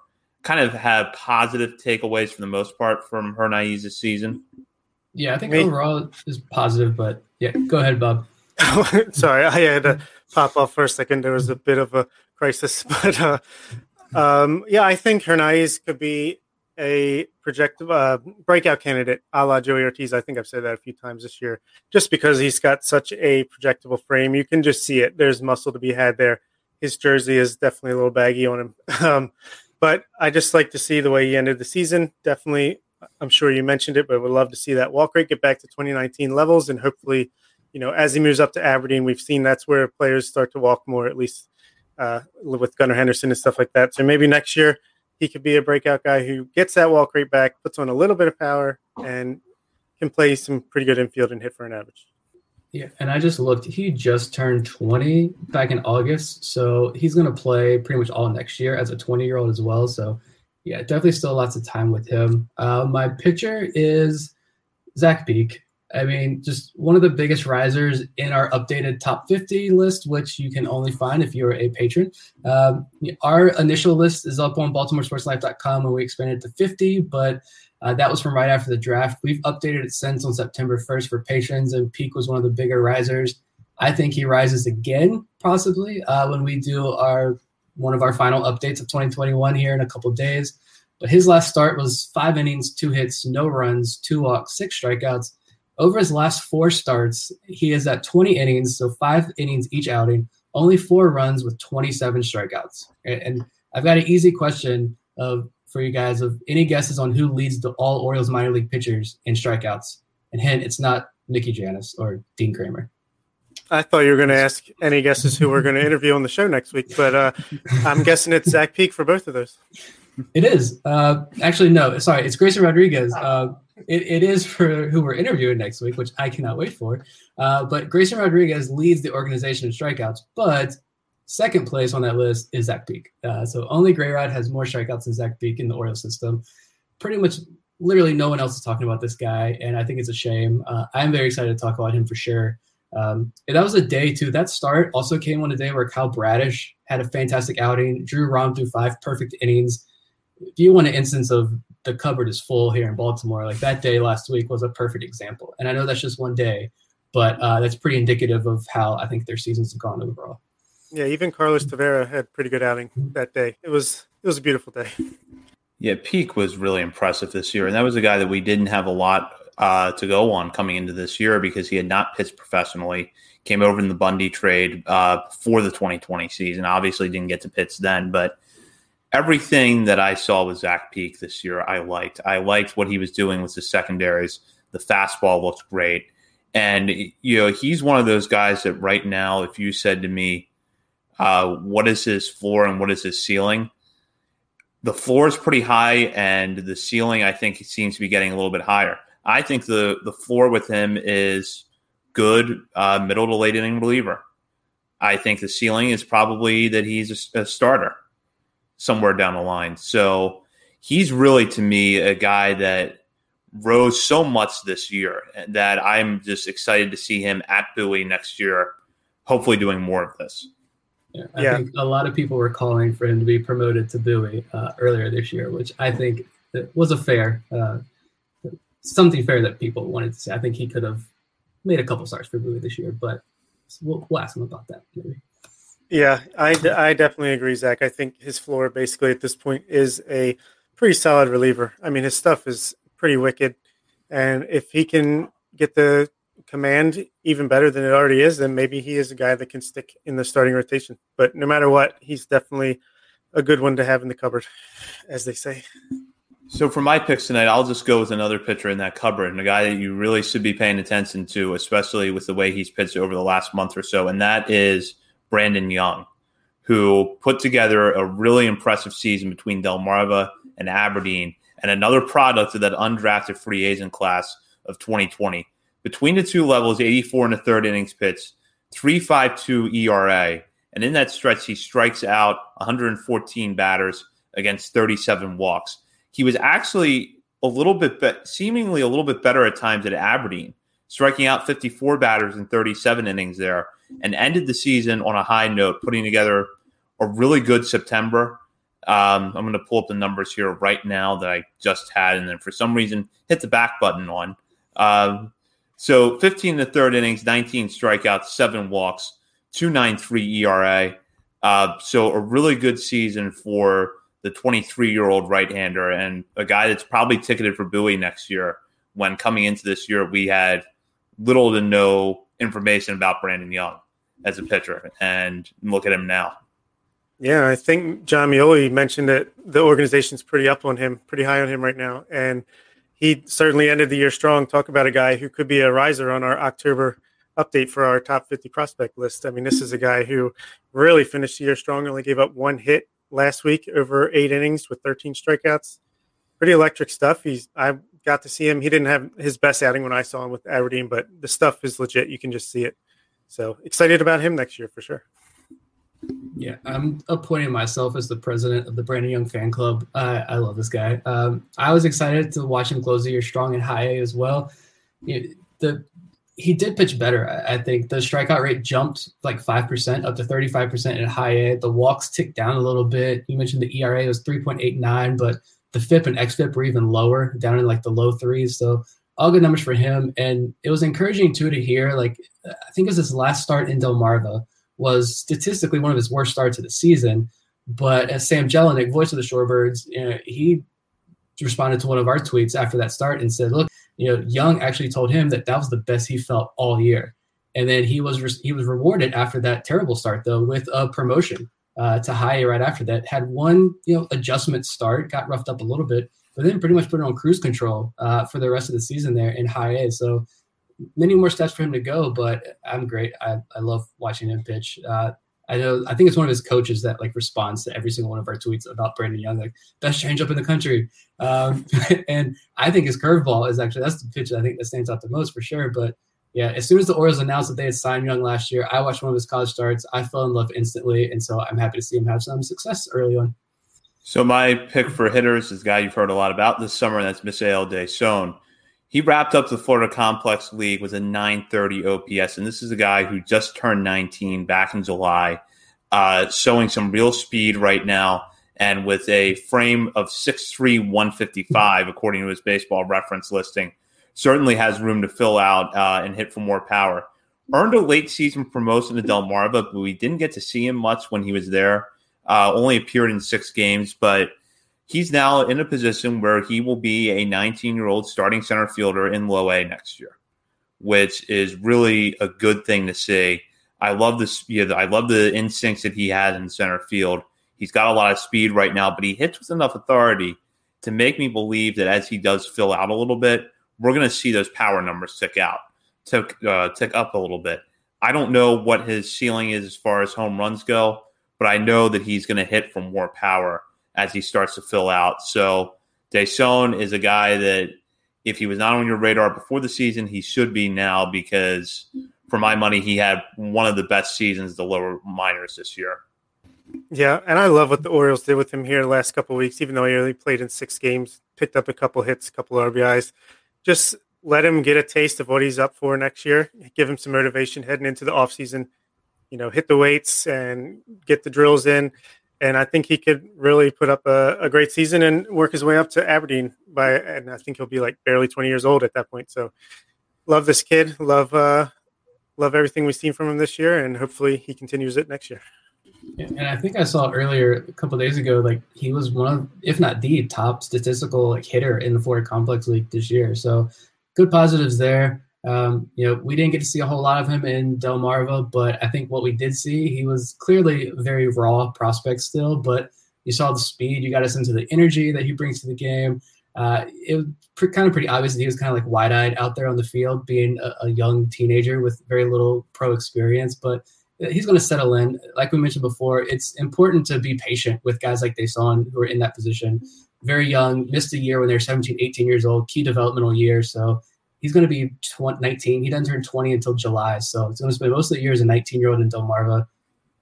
kind of have positive takeaways for the most part from Hernaiz this season. Yeah, I think Me. overall is positive, but yeah, go ahead, Bob. <laughs> Sorry, I had to pop off for a second. There was a bit of a crisis, <laughs> but uh, um, yeah, I think Hernaiz could be a projected uh, breakout candidate, a la Joey Ortiz. I think I've said that a few times this year, just because he's got such a projectable frame. You can just see it. There's muscle to be had there. His jersey is definitely a little baggy on him. <laughs> Um, but I just like to see the way he ended the season. Definitely, I'm sure you mentioned it, but would love to see that walk rate get back to 2019 levels, and hopefully, you know, as he moves up to Aberdeen, we've seen that's where players start to walk more, at least uh, with Gunnar Henderson and stuff like that. So maybe next year he could be a breakout guy who gets that walk rate back, puts on a little bit of power, and can play some pretty good infield and hit for an average. Yeah, and I just looked. He just turned 20 back in August, so he's going to play pretty much all next year as a 20 year old as well. So, yeah, definitely still lots of time with him. Uh, my pitcher is Zach Peek. I mean, just one of the biggest risers in our updated top 50 list, which you can only find if you're a patron. Um, our initial list is up on BaltimoreSportsLife.com and we expanded to 50, but uh, that was from right after the draft. We've updated it since on September 1st for patrons, and Peek was one of the bigger risers. I think he rises again, possibly, uh, when we do our one of our final updates of 2021 here in a couple days. But his last start was five innings, two hits, no runs, two walks, six strikeouts. Over his last four starts, he is at 20 innings, so five innings each outing, only four runs with 27 strikeouts. And I've got an easy question of for you guys of any guesses on who leads the all Orioles minor league pitchers in strikeouts. And hint, it's not Mickey Jannis or Dean Kremer. I thought you were going to ask any guesses who we're going to interview on the show next week, but uh, I'm guessing it's Zach Peek for both of those. It is. Uh, actually, no, sorry, it's Grayson Rodriguez. Uh, it, it is for who we're interviewing next week, which I cannot wait for. Uh, but Grayson Rodriguez leads the organization in strikeouts, but Second place on that list is Zach Peek. Uh, so only Grayrod has more strikeouts than Zach Peek in the Orioles system. Pretty much, literally, no one else is talking about this guy, and I think it's a shame. Uh, I'm very excited to talk about him for sure. Um, that was a day too. That start also came on a day where Kyle Bradish had a fantastic outing. Drew Rom threw five perfect innings. If you want an instance of the cupboard is full here in Baltimore, like that day last week was a perfect example. And I know that's just one day, but uh, that's pretty indicative of how I think their seasons have gone overall. Yeah, even Carlos Tavera had pretty good outing that day. It was it was a beautiful day. Yeah, Peek was really impressive this year, and that was a guy that we didn't have a lot uh, to go on coming into this year because he had not pitched professionally. Came over in the Bundy trade uh, for the 2020 season. Obviously, didn't get to pitch then, but everything that I saw with Zach Peek this year, I liked. I liked what he was doing with the secondaries. The fastball looked great, and you know he's one of those guys that right now, if you said to me, uh, what is his floor and what is his ceiling. The floor is pretty high, and the ceiling I think seems to be getting a little bit higher. I think the the floor with him is good, uh, middle to late inning reliever. I think the ceiling is probably that he's a, a starter somewhere down the line. So he's really to me a guy that rose so much this year that I'm just excited to see him at Bowie next year, hopefully doing more of this. Yeah, I yeah. think a lot of people were calling for him to be promoted to Bowie uh, earlier this year, which I think was a fair, uh, something fair that people wanted to see. I think he could have made a couple starts for Bowie this year, but we'll, we'll ask him about that maybe. Yeah, I, I definitely agree, Zach. I think his floor basically at this point is a pretty solid reliever. I mean, his stuff is pretty wicked. And if he can get the command even better than it already is, then maybe he is a guy that can stick in the starting rotation. But no matter what, he's definitely a good one to have in the cupboard, as they say. So for my picks tonight, I'll just go with another pitcher in that cupboard and a guy that you really should be paying attention to, especially with the way he's pitched over the last month or so, and that is Brandon Young, who put together a really impressive season between Delmarva and Aberdeen, and another product of that undrafted free agent class of 2020 between the two levels, 84 in the third innings pitched, 3.52 ERA, And in that stretch, he strikes out 114 batters against 37 walks. He was actually a little bit, be- seemingly a little bit better at times at Aberdeen, striking out 54 batters in 37 innings there, and ended the season on a high note, putting together a really good September. Um, I'm going to pull up the numbers here right now that I just had, and then for some reason hit the back button on. Um, so 15 in the third innings, 19 strikeouts, seven walks, 2.93 ERA. Uh, so a really good season for the 23 year old right hander and a guy that's probably ticketed for Bowie next year. When coming into this year, we had little to no information about Brandon Young as a pitcher, and look at him now. Yeah, I think Jon Meoli mentioned that the organization's pretty up on him, pretty high on him right now, and he certainly ended the year strong. Talk about a guy who could be a riser on our October update for our top 50 prospect list. I mean, this is a guy who really finished the year strong, only gave up one hit last week over eight innings with 13 strikeouts. Pretty electric stuff. He's I got to see him. He didn't have his best outing when I saw him with Aberdeen, but the stuff is legit. You can just see it. So excited about him next year for sure. Yeah, I'm appointing myself as the president of the Brandon Young fan club. I love this guy. Um, I was excited to watch him close the year strong in high A as well. You the he did pitch better. I think the strikeout rate jumped like five percent up to thirty five percent in high A. The walks ticked down a little bit. You mentioned the ERA was three point eight nine, but the FIP and XFIP were even lower, down in like the low threes. So all good numbers for him. And it was encouraging too to hear. Like I think it was his last start in Delmarva was statistically one of his worst starts of the season. But as Sam Jelinek, voice of the Shorebirds, you know, he responded to one of our tweets after that start and said, "Look, you know, Young actually told him that that was the best he felt all year." And then he was re- he was rewarded after that terrible start though with a promotion uh, to high A right after that. Had one you know adjustment start, got roughed up a little bit, but then pretty much put it on cruise control uh, for the rest of the season there in high A. So many more steps for him to go, but I'm great. I, I love watching him pitch. Uh, I know. I think it's one of his coaches that like responds to every single one of our tweets about Brandon Young, like best changeup in the country. Um, <laughs> and I think his curveball is actually that's the pitch I think that stands out the most for sure. But yeah, as soon as the Orioles announced that they had signed Young last year, I watched one of his college starts. I fell in love instantly, and so I'm happy to see him have some success early on. So my pick for hitters is a guy you've heard a lot about this summer. and That's Mishael Deson. He wrapped up the Florida Complex League with a 930 OPS, and this is a guy who just turned 19 back in July, uh, showing some real speed right now, and with a frame of 6'3", 155, according to his baseball reference listing, certainly has room to fill out uh, and hit for more power. Earned a late season promotion to Delmarva, but we didn't get to see him much when he was there. Uh, only appeared in six games, but – he's now in a position where he will be a 19 year old starting center fielder in low A next year, which is really a good thing to see. I love this. I love the instincts that he has in center field. He's got a lot of speed right now, but he hits with enough authority to make me believe that as he does fill out a little bit, we're going to see those power numbers tick out, tick uh, tick up a little bit. I don't know what his ceiling is as far as home runs go, but I know that he's going to hit for more power as he starts to fill out. So Deson is a guy that if he was not on your radar before the season, he should be now because for my money, he had one of the best seasons the lower minors this year. Yeah, and I love what the Orioles did with him here the last couple weeks, even though he only played in six games, picked up a couple hits, a couple RBIs. Just let him get a taste of what he's up for next year. Give him some motivation heading into the offseason. You know, hit the weights and get the drills in and I think he could really put up a, a, great season and work his way up to Aberdeen by, and I think he'll be like barely 20 years old at that point. So, love this kid, love uh, love everything we've seen from him this year, and hopefully he continues it next year. And I think I saw earlier a couple days ago, like he was one of, if not the top statistical like hitter in the Florida Complex League this year. So, good positives there. Um, you know, we didn't get to see a whole lot of him in Delmarva, but I think what we did see, he was clearly very raw prospect still, but you saw the speed, you got a sense of the energy that he brings to the game. Uh, it was pre- kind of pretty obvious that he was kind of like wide eyed out there on the field, being a, a young teenager with very little pro experience, but he's going to settle in. Like we mentioned before, it's important to be patient with guys like Deson who are in that position. Very young, missed a year when they're 17, 18 years old, key developmental year. So he's going to be 20, 19. He doesn't turn 20 until July. So it's going to spend most of the year as a 19 year old in Delmarva.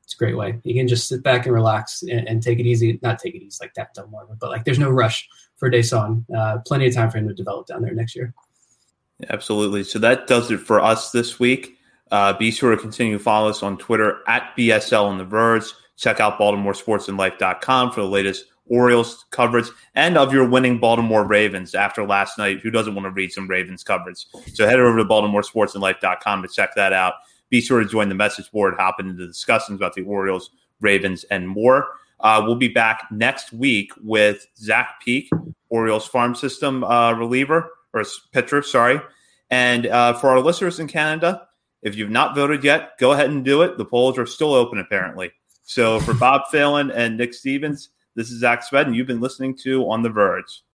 it's a great way. You can just sit back and relax and, and take it easy. Not take it easy like that, don't but like there's no rush for Deson. Uh, plenty of time for him to develop down there next year. Absolutely. So that does it for us this week. Uh, be sure to continue to follow us on Twitter at BSL on the Verge. Check out BaltimoreSportsAndLife.com for the latest Orioles coverage and of your winning Baltimore Ravens after last night. Who doesn't want to read some Ravens coverage? So head over to BaltimoreSportsAndLife.com to check that out. Be sure to join the message board, hop into the discussions about the Orioles, Ravens, and more. Uh, we'll be back next week with Zach Peek, Orioles farm system uh, reliever or pitcher, sorry. And uh, for our listeners in Canada, if you've not voted yet, go ahead and do it. The polls are still open, apparently. So for Bob Phelan and Nick Stevens, this is Zach Spedden. you've been listening to On the Verge.